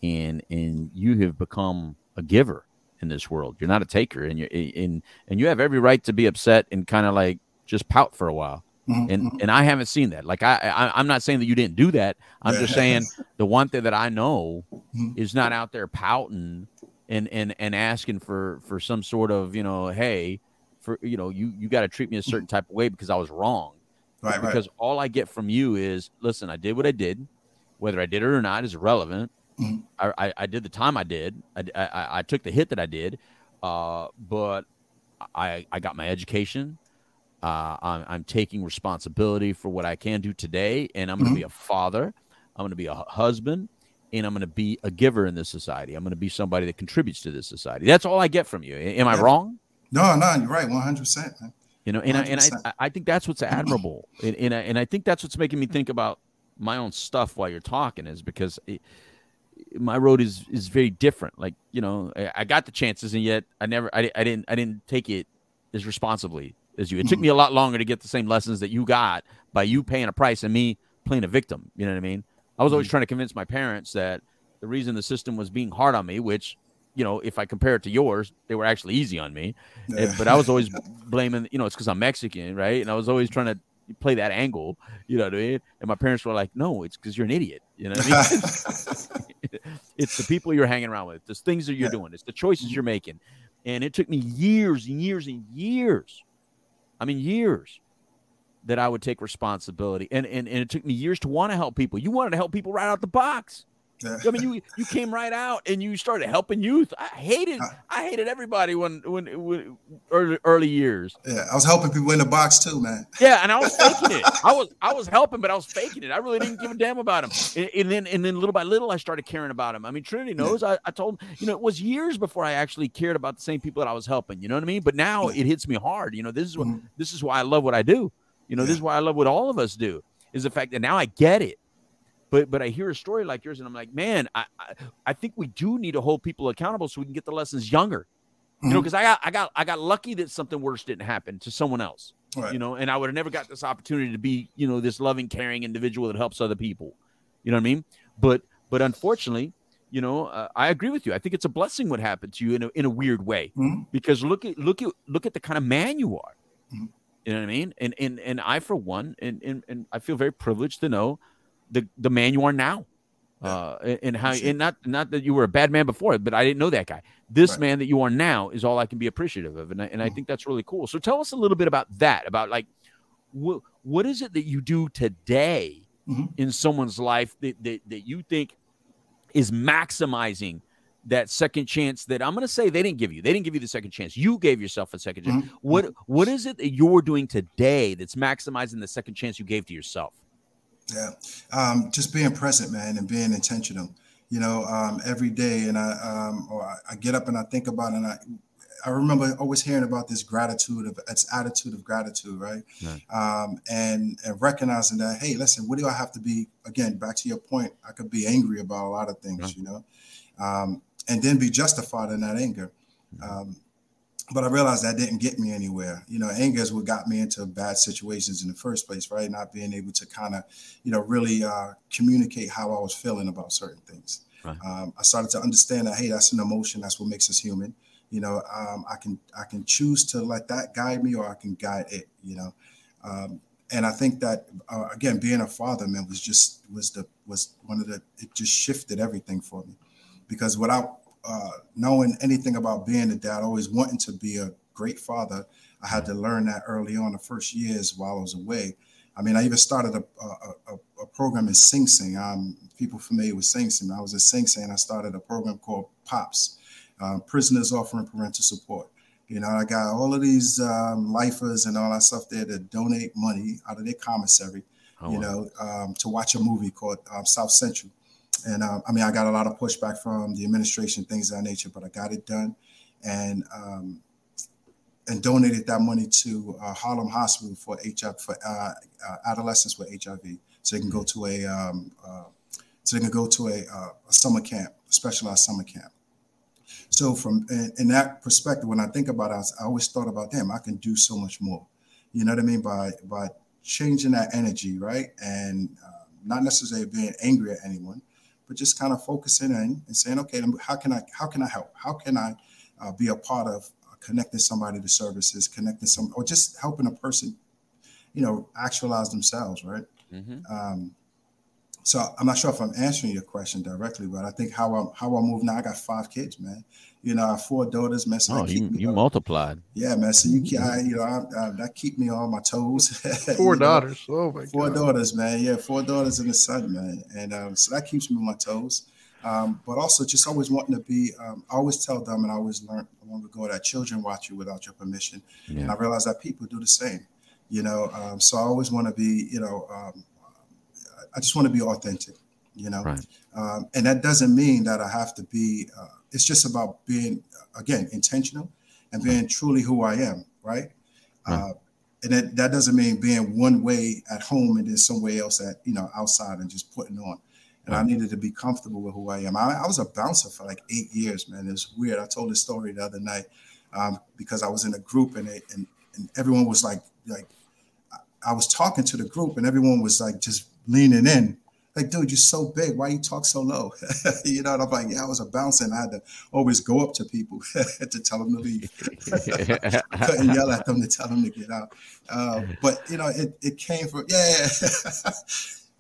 and and you have become a giver in this world. You're not a taker, and you and and you have every right to be upset and kind of like just pout for a while. Mhm, And and I haven't seen that. Like I, I I'm not saying that you didn't do that. I'm just [LAUGHS] saying the one thing that I know Mhm. is not out there pouting and and and asking for for some sort of you know hey for you know you you got to treat me a certain type of way because I was wrong. Right, right. Because all I get from you is listen, I did what I did, whether I did it or not is irrelevant. Mhm. I, I I did the time I did. I I, I took the hit that I did, uh, but I I got my education. Uh, I'm, I'm taking responsibility for what I can do today, and I'm going to Mhm. be a father. I'm going to be a husband, and I'm going to be a giver in this society. I'm going to be somebody that contributes to this society. That's all I get from you. Am I Yeah. wrong? No, no, you're right, 100. percent. You know, and I, and 100%. I, I think that's what's admirable, [CLEARS THROAT] and and I, and I think that's what's making me think about my own stuff while you're talking is because it, my road is is very different. Like you know, I, I got the chances, and yet I never, I, I didn't, I didn't take it as responsibly as you. It took me a lot longer to get the same lessons that you got by you paying a price and me playing a victim. You know what I mean? I was always mm. trying to convince my parents that the reason the system was being hard on me, which you know, if I compare it to yours, they were actually easy on me. Yeah. But I was always [LAUGHS] blaming, you know, it's because I'm Mexican, right? And I was always trying to play that angle, you know what I mean? And my parents were like, no, it's because you're an idiot. You know what I mean? [LAUGHS] it's the people you're hanging around with, it's things that you're Yeah. doing, it's the choices you're making. And it took me years and years and years. I mean, years that I would take responsibility. And, and, and it took me years to want to help people. You wanted to help people right out the box. Yeah. I mean, you you came right out and you started helping youth. I hated. I hated everybody when when, when early early years. Yeah, I was helping people in the box too, man. Yeah, and I was [LAUGHS] faking it. I was I was helping, but I was faking it. I really didn't give a damn about him. And, and then and then little by little, I started caring about him. I mean, Trinity knows. I, I told him, you know, it was years before I actually cared about the same people that I was helping. You know what I mean? But now it hits me hard. You know, this is what Mhm. this is why I love what I do. You know, this is why I love what all of us do. Is the fact that now I get it. But but I hear a story like yours, and I'm like, man, I I, I think we do need to hold people accountable so we can get the lessons younger. You know, because I got I got I got lucky that something worse didn't happen to someone else. Right. You know, and I would have never got this opportunity to be, you know, this loving, caring individual that helps other people. You know what I mean? But but unfortunately, you know, uh, I agree with you. I think it's a blessing what happened to you in a, in a weird way Mhm. because look at look at look at the kind of man you are. Mhm. You know what I mean? And and and I for one, and and, and I feel very privileged to know the the man you are now. Uh, and- how and not not that you were a bad man before, but I didn't know that guy. This Right. man that you are now is all I can be appreciative of, and I, and I Mhm. think that's really cool. So tell us a little bit about that. About like, what what is it that you do today Mhm. in someone's life that, that that you think is maximizing that second chance that I'm going to say they didn't give you. They didn't give you the second chance. You gave yourself a second chance. Mhm. What what is it that you're doing today that's maximizing the second chance you gave to yourself? Yeah, um, just being present, man, and being intentional. You know, um, every day, and I, um, or I, I get up and I think about, it and I, I remember always hearing about this gratitude of its attitude of gratitude, right? Um, and and recognizing that, hey, listen, what do I have to be? Again, back to your point, I could be angry about a lot of things, Right. you know, um, and then be justified in that anger. Um, but I realized that didn't get me anywhere. You know, anger is what got me into bad situations in the first place, right? Not being able to kind of, you know, really uh, communicate how I was feeling about certain things. Right. Um, I started to understand that, hey, that's an emotion. That's what makes us human. You know, um, I can I can choose to let that guide me, or I can guide it. You know, um, and I think that uh, again, being a father, man, was just was the was one of the it just shifted everything for me, because without uh, knowing anything about being a dad, always wanting to be a great father, I had to learn that early on the first years while I was away. I mean, I even started a, a, a, a program in Sing Sing. Um, people familiar with Sing Sing. I was in Sing Sing. I started a program called POPS, uh, Prisoners Offering Parental Support. You know, I got all of these um, lifers and all that stuff there to donate money out of their commissary, Oh, you wow. know, um, to watch a movie called um, South Central. And uh, I mean, I got a lot of pushback from the administration, things of that nature, but I got it done. And um, and donated that money to uh, Harlem Hospital for HIV for uh, uh, adolescents with HIV, so they can go to a um, uh, so they can go to a, uh, a summer camp, a specialized summer camp. So from in, that perspective, when I think about it, I always thought about them. I can do so much more. You know what I mean by by changing that energy, right? And uh, not necessarily being angry at anyone, but just kind of focusing in and saying, okay, how can I how can I help? How can I uh, be a part of uh, connecting somebody to services, connecting some, or just helping a person, you know, actualize themselves, right? Mhm. Um, so I'm not sure if I'm answering your question directly, but I think how I'm how I move now. I got five kids, man. You know, I have four daughters, man. So Oh, you me you up. multiplied. yeah, man. So you can, I, you know, I, I, that keep me on my toes. [LAUGHS] Four You know? daughters. Oh my Four god. daughters, man. Yeah, four daughters and a son, man. And um, so that keeps me on my toes. Um, but also just always wanting to be, um, I always tell them and I always learned long ago that children watch you without your permission. yeah. And I realize that people do the same, you know. Um, so I always want to be, you know, um, I just want to be authentic, you know. Right. Um, and that doesn't mean that I have to be, uh, it's just about being, again, intentional and being truly who I am, right? Right. Uh, and that, that doesn't mean being one way at home and then somewhere else at, you know, outside and just putting on. And I needed to be comfortable with who I am. I, I was a bouncer for like eight years, man. It's weird. I told this story the other night um, because I was in a group and, it, and and everyone was like like I was talking to the group and everyone was like just leaning in. Like, dude, you're so big. Why you talk so low? [LAUGHS] you know, and I'm like, yeah, I was a bouncer and I had to always go up to people [LAUGHS] to tell them to leave. I [LAUGHS] couldn't yell at them to tell them to get out. Uh, but you know, it, it came from yeah. yeah.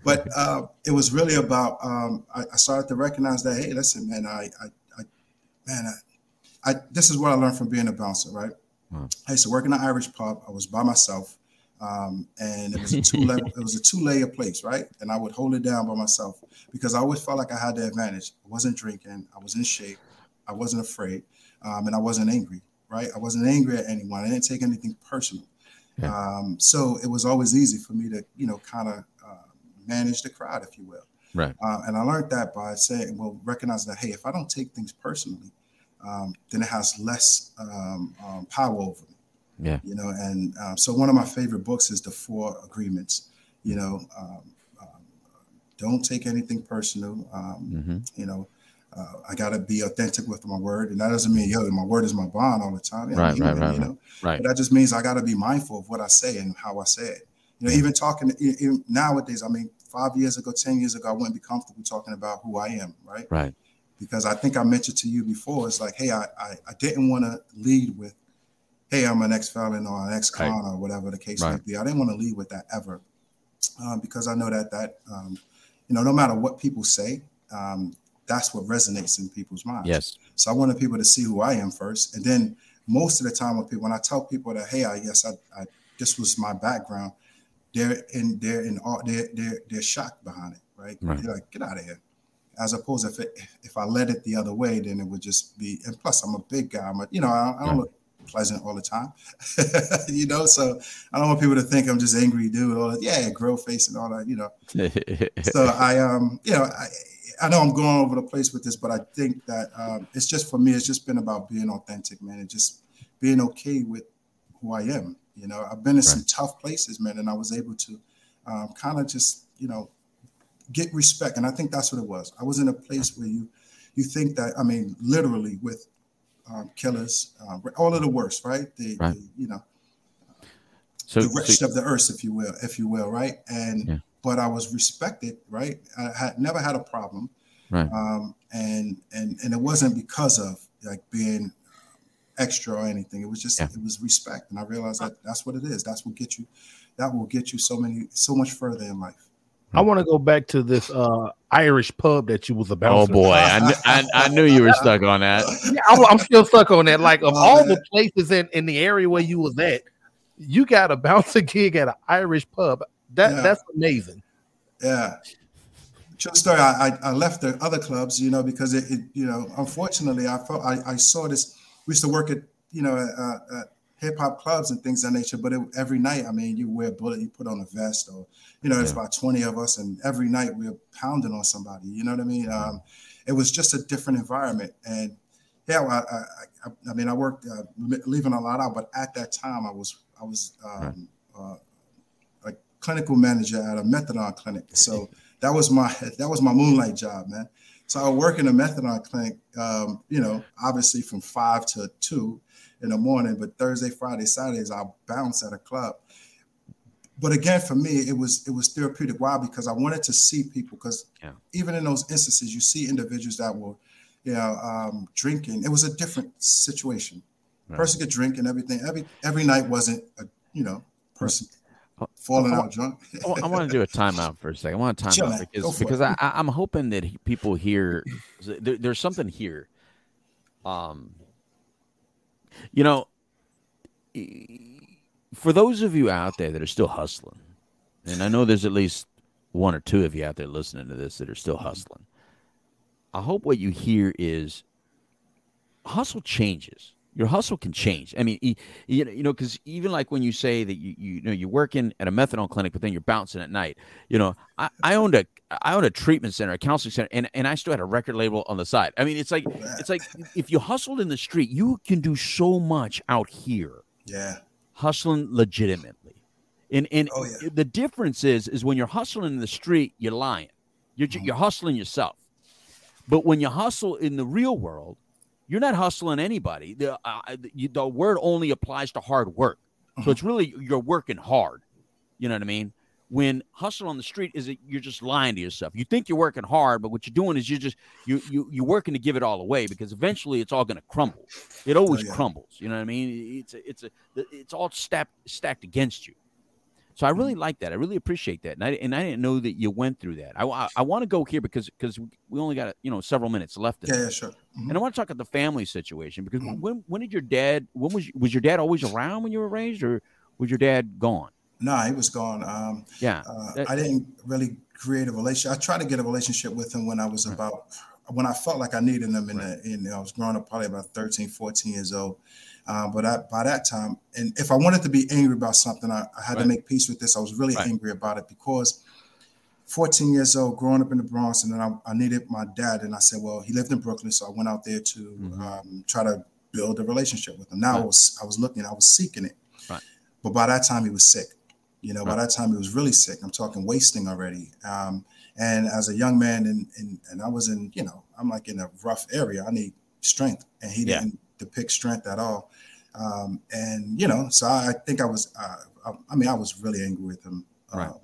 but uh, it was really about um, I, I started to recognize that hey, listen, man, I, I, I man, I, I this is what I learned from being a bouncer, right? Wow. I used to work in an Irish pub. I was by myself, um, and it was a two [LAUGHS] level, it was a two layer place, right? And I would hold it down by myself because I always felt like I had the advantage. I wasn't drinking. I was in shape. I wasn't afraid, um, and I wasn't angry. Right? I wasn't angry at anyone. I didn't take anything personal. Yeah. Um, so it was always easy for me to, you know, kind of uh, manage the crowd, if you will. Right. Uh, and I learned that by saying, well, recognize that, hey, if I don't take things personally, um, then it has less um, um, power over me. Yeah. You know, and um, so one of my favorite books is The Four Agreements. You know, um, um, don't take anything personal. Um, Mhm. You know, uh, I got to be authentic with my word, and that doesn't mean yo, my word is my bond all the time. Right, I'm right, right, you know? Right. But that just means I got to be mindful of what I say and how I say it. You know, even talking even nowadays. I mean, five years ago, ten years ago, I wouldn't be comfortable talking about who I am, right? Right. Because I think I mentioned to you before, it's like, hey, I I, I didn't want to lead with, hey, I'm an ex felon or an ex con Right. or whatever the case Right. might be. I didn't want to leave with that ever, um, because I know that that um, you know, no matter what people say, um, that's what resonates in people's minds. Yes. So I wanted people to see who I am first, and then most of the time when people, when I tell people that, hey, I yes, I, I this was my background, they're in, they're in, all, they're they're they're shocked behind it, right? Right. They're like, get out of here. As opposed if it, if I led it the other way, then it would just be. And plus, I'm a big guy. I'm a, you know, I, I don't look pleasant all the time, [LAUGHS] you know. So I don't want people to think I'm just angry dude. All that, yeah, grill face and all that, you know [LAUGHS] so I um you know I, I know I'm going over the place with this, but I think that um, it's just for me. It's just been about being authentic, man, and just being okay with who I am. You know, I've been in some tough places, man, and I was able to um, kind of just you know get respect, and I think that's what it was. I was in a place where you you think that I mean literally with um, killers, um, all of the worst, right? The, Right. the you know So, the rest so- of the earth, if you will, if you will, right? And Yeah. but I was respected, right? I had never had a problem, Right. um, and and and it wasn't because of like being extra or anything. It was just Yeah. it was respect, and I realized that that's what it is. That's what get you, that will get you so many so much further in life. I want to go back to this uh Irish pub that you was about. oh boy, I, kn- I, I knew you were stuck on that. Yeah, I'm, I'm still stuck on that. Like of all the places in, in the area where you was at, you got a [LAUGHS] bouncer gig at an Irish pub. That Yeah. that's amazing. Yeah. True story. I, I, I left the other clubs, you know, because it, it you know, unfortunately, I felt I, I saw this. We used to work at, you know, uh, uh, hip hop clubs and things of that nature. But it, every night, I mean, you wear a bullet, you put on a vest, or you know, there's about twenty of us, and every night we're pounding on somebody. You know what I mean? Um, it was just a different environment, and yeah, I, I, I, I mean, I worked uh, leaving a lot out, but at that time, I was I was um, uh, a clinical manager at a methadone clinic. [LAUGHS] So that was my [LAUGHS] that was my moonlight job, man. So I work in a methadone clinic, um, you know, obviously from five to two in the morning, but Thursday, Friday, Saturdays I bounce at a club. But again, for me, it was it was therapeutic. Why? Because I wanted to see people. Because Yeah. even in those instances, you see individuals that were, you know, um, drinking. It was a different situation. Right. Person could drink and everything. Every every night wasn't a you know person falling out drunk. I, want to do a timeout for a second. I want to [LAUGHS] time Chill, out man. Because because. I, I'm hoping that people hear there, there's something here. Um, you know, for those of you out there that are still hustling, and I know there's at least one or two of you out there listening to this that are still hustling. I hope what you hear is hustle changes. Your hustle can change. I mean, you know, you know, because even like when you say that you you know you're working at a methadone clinic, but then you're bouncing at night. You know, I, I owned a I owned a treatment center, a counseling center, and, and I still had a record label on the side. I mean, it's like it's like if you hustled in the street, you can do so much out here yeah. hustling legitimately. And and Oh, yeah. the difference is is when you're hustling in the street, you're lying. You're Mm-hmm. you're hustling yourself. But when you hustle in the real world, you're not hustling anybody. The uh, you, the word only applies to hard work. Mm-hmm. So it's really you're working hard. You know what I mean? When hustle on the street is that you're just lying to yourself. You think you're working hard, but what you're doing is you're just you you you're working to give it all away because eventually it's all going to crumble. It always Oh, yeah. crumbles. You know what I mean? It's a, it's a it's all stacked stacked against you. So I really Mm-hmm. like that. I really appreciate that, and I and I didn't know that you went through that. I I, want to go here because because we only got you know several minutes left. Yeah, yeah, sure. Mhm. And I want to talk about the family situation because when when did your dad? When was was your dad always around when you were raised, or was your dad gone? Nah, he was gone. Um, Yeah, uh, that- I didn't really create a relationship. I tried to get a relationship with him when I was about when I felt like I needed him. In, the, in I was growing up, probably about 13, 14 years old. Uh, but I, by that time, and if I wanted to be angry about something, I, I had Right. to make peace with this. I was really Right. angry about it because 14 years old, growing up in the Bronx, and then I, I needed my dad. And I said, well, he lived in Brooklyn, so I went out there to Mhm. um, try to build a relationship with him. Now I was I was looking, I was seeking it. Right. But by that time, he was sick. You know, by that time he was really sick. I'm talking wasting already. Um, and as a young man, and, and and I was in, you know, I'm like in a rough area. I need strength, and he Yeah. didn't depict strength at all. Um, and you know, so I, I think I was, uh, I, I mean, I was really angry with him. Right. Um,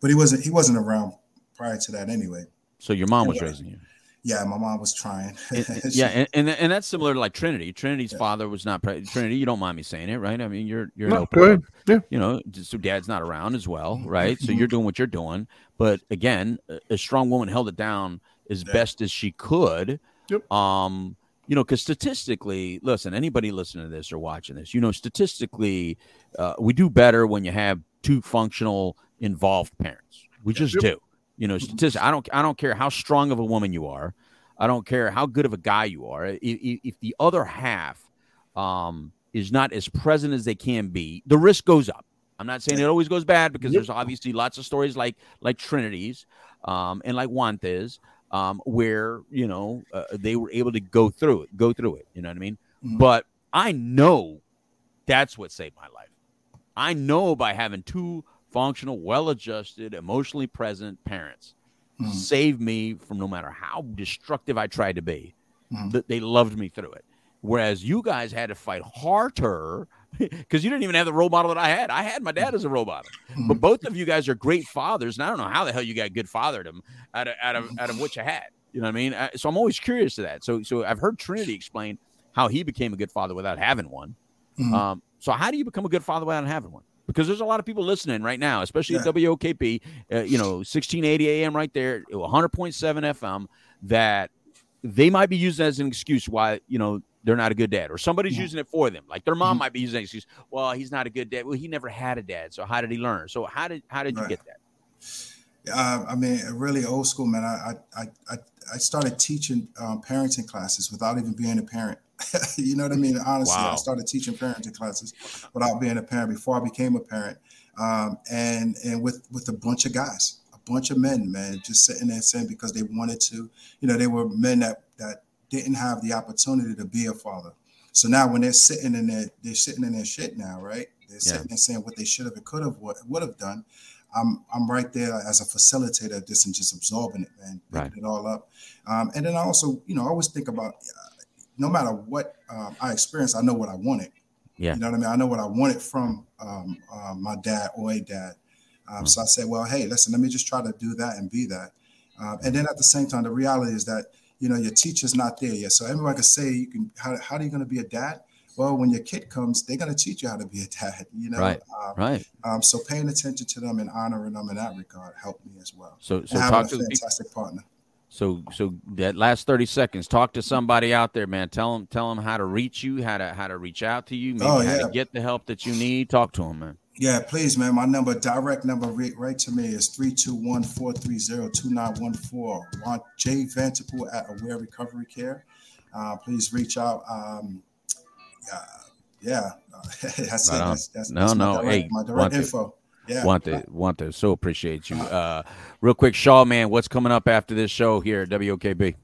but he wasn't, he wasn't around prior to that anyway. So your mom was raising you. Yeah, my mom was trying. And- [LAUGHS] and- She- yeah, and, and and that's similar to like Trinity. Trinity's father was not pre- Trinity. You don't mind me saying it, right? I mean, you're you're No, no go ahead. Yeah. You know, so dad's not around as well, Mhm. right? So you're doing what you're doing, but again, a, a strong woman held it down as Yeah. best as she could. Yep. Um, you know, because statistically, listen, anybody listening to this or watching this, you know, statistically, uh, we do better when you have two functional, involved parents. We just Yep. do. You know, statistic. I don't. I don't care how strong of a woman you are. I don't care how good of a guy you are. If, if, the other half um, is not as present as they can be, the risk goes up. I'm not saying it always goes bad because Yep. there's obviously lots of stories like like Trinity's um, and like Wante's um, where you know uh, they were able to go through it, go through it. You know what I mean? Mhm. But I know that's what saved my life. I know by having two functional, well-adjusted, emotionally present parents Mhm. saved me from no matter how destructive I tried to be. Mhm. That they loved me through it. Whereas you guys had to fight harder [LAUGHS] because you didn't even have the role model that I had. I had my dad as a role model, but both of you guys are great fathers, and I don't know how the hell you got good fatherdom out of out of out of what you had. You know what I mean? Uh, So I'm always curious to that. So so I've heard Trinity explain how he became a good father without having one. Mhm. Um, so how do you become a good father without having one? Because there's a lot of people listening right now, especially at WOKP, uh, you know, 1680 AM right there, 100.7 FM, that they might be using as an excuse why, you know, they're not a good dad, or somebody's Mhm. using it for them. Like their mom Mhm. might be using excuse. Well, he's not a good dad. Well, he never had a dad, so how did he learn? So how did how did you Right. get that? Uh, I mean, really old school, man. I I I, I started teaching um, parenting classes without even being a parent. [LAUGHS] you know what I mean? Honestly, Wow. I started teaching parenting classes without being a parent before I became a parent, um, and and with with a bunch of guys, a bunch of men, man, just sitting there saying because they wanted to. You know, they were men that that didn't have the opportunity to be a father. So now when they're sitting in their they're sitting in their shit now, right? They're Yeah. sitting there saying what they should have and could have, what would have done. I'm I'm right there as a facilitator of this and just absorbing it, man, picking Right. it all up. Um, and then I also, you know, I always think about uh, no matter what um, I experience, I know what I wanted. Yeah. You know what I mean? I know what I wanted from um, uh, my dad or a dad. Um, So I said, well, hey, listen, let me just try to do that and be that. Um, and then at the same time, the reality is that you know your teacher's not there yet. So everyone can say you can. How, how are you going to be a dad? Well, when your kid comes, they're going to teach you how to be a dad. [LAUGHS] You know, Right. Um, Right. um, so paying attention to them and honoring them in that regard helped me as well. So so and talk to a the people. fantastic partner. So so that last 30 seconds, talk to somebody out there, man. Tell them tell them how to reach you, how to how to reach out to you, maybe Oh, how to get the help that you need. Talk to them, man. Yeah, please, man. My number, direct number, right, right to me is 321-430-2914. Wante Jay Vanterpool at Aware Recovery Care. Uh, please reach out. Um, uh, yeah, [LAUGHS] that's Right it. on. That's, that's, No, that's my no, direct, hey, my want direct to- info. Yeah. Want to want to so appreciate you. Uh real quick, Shaw man, what's coming up after this show here at WOKB?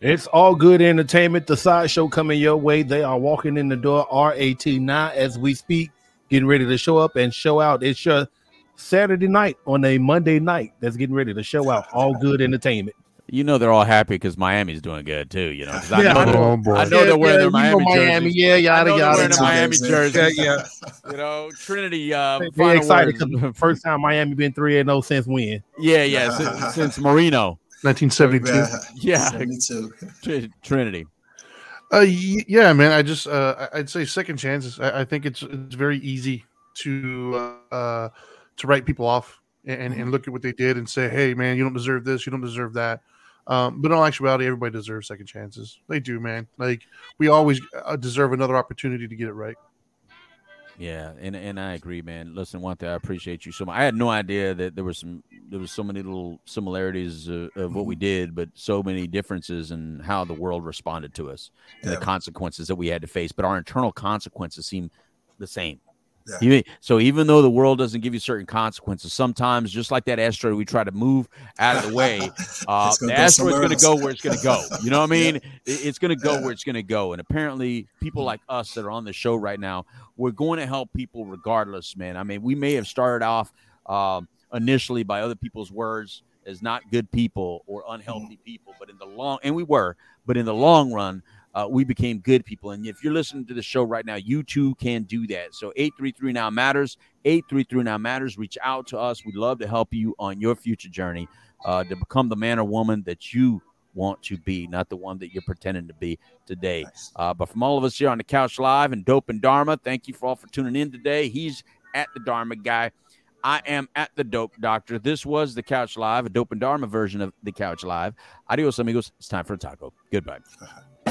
It's all good entertainment. The sideshow coming your way. They are walking in the door. RAT now as we speak, getting ready to show up and show out. It's your Saturday night on a Monday night. That's getting ready to show out. All good entertainment. You know they're all happy because Miami's doing good too. You know, 'cause I [LAUGHS] Yeah, know, I they're- Oh. I know they're wearing their you Miami, Miami. jerseys. Yeah, I yada they're yada. wearing their yada. Miami Yeah, jerseys. yeah. [LAUGHS] You know, Trinity. Uh, They're excited words. because first time Miami been three and zero since when? yeah, yeah, since, since Marino. 1972. Yeah, [LAUGHS] 72. Tr- Trinity. Uh, yeah, man. I just uh, I'd say second chances. I, I think it's it's very easy to uh, to write people off and, and look at what they did and say, hey, man, you don't deserve this, you don't deserve that. Um, but in all actuality, everybody deserves second chances. They do, man. Like we always uh, deserve another opportunity to get it right. Yeah, and and I agree, man. Listen, one thing I appreciate you so much. I had no idea that there was some there was so many little similarities uh, of what we did, but so many differences in how the world responded to us and Yeah. the consequences that we had to face. But our internal consequences seem the same. Yeah. Even- so even though the world doesn't give you certain consequences, sometimes just like that asteroid, we try to move out of the way. [LAUGHS] Uh, It's gonna the go asteroid's going to go where it's going to go. You know what I Yeah. mean? It- It's going to go Yeah. where it's going to go. And apparently, people like us that are on the show right now, we're going to help people regardless, man. I mean, we may have started off um, initially by other people's words, as not good people or unhealthy people, but in the long and we were, but in the long run, uh, we became good people. And if you're listening to the show right now, you too can do that. So 833 now matters. 833 now matters. Reach out to us. We'd love to help you on your future journey uh, to become the man or woman that you want to be, not the one that you're pretending to be today. Uh, but from all of us here on the Couch Live and Dope and Dharma, thank you for all for tuning in today. He's at the Dharma guy. I am at the Dope Doctor. This was the Couch Live, a Dope and Dharma version of the Couch Live. Adios, amigos. It's time for a taco. Goodbye. [LAUGHS]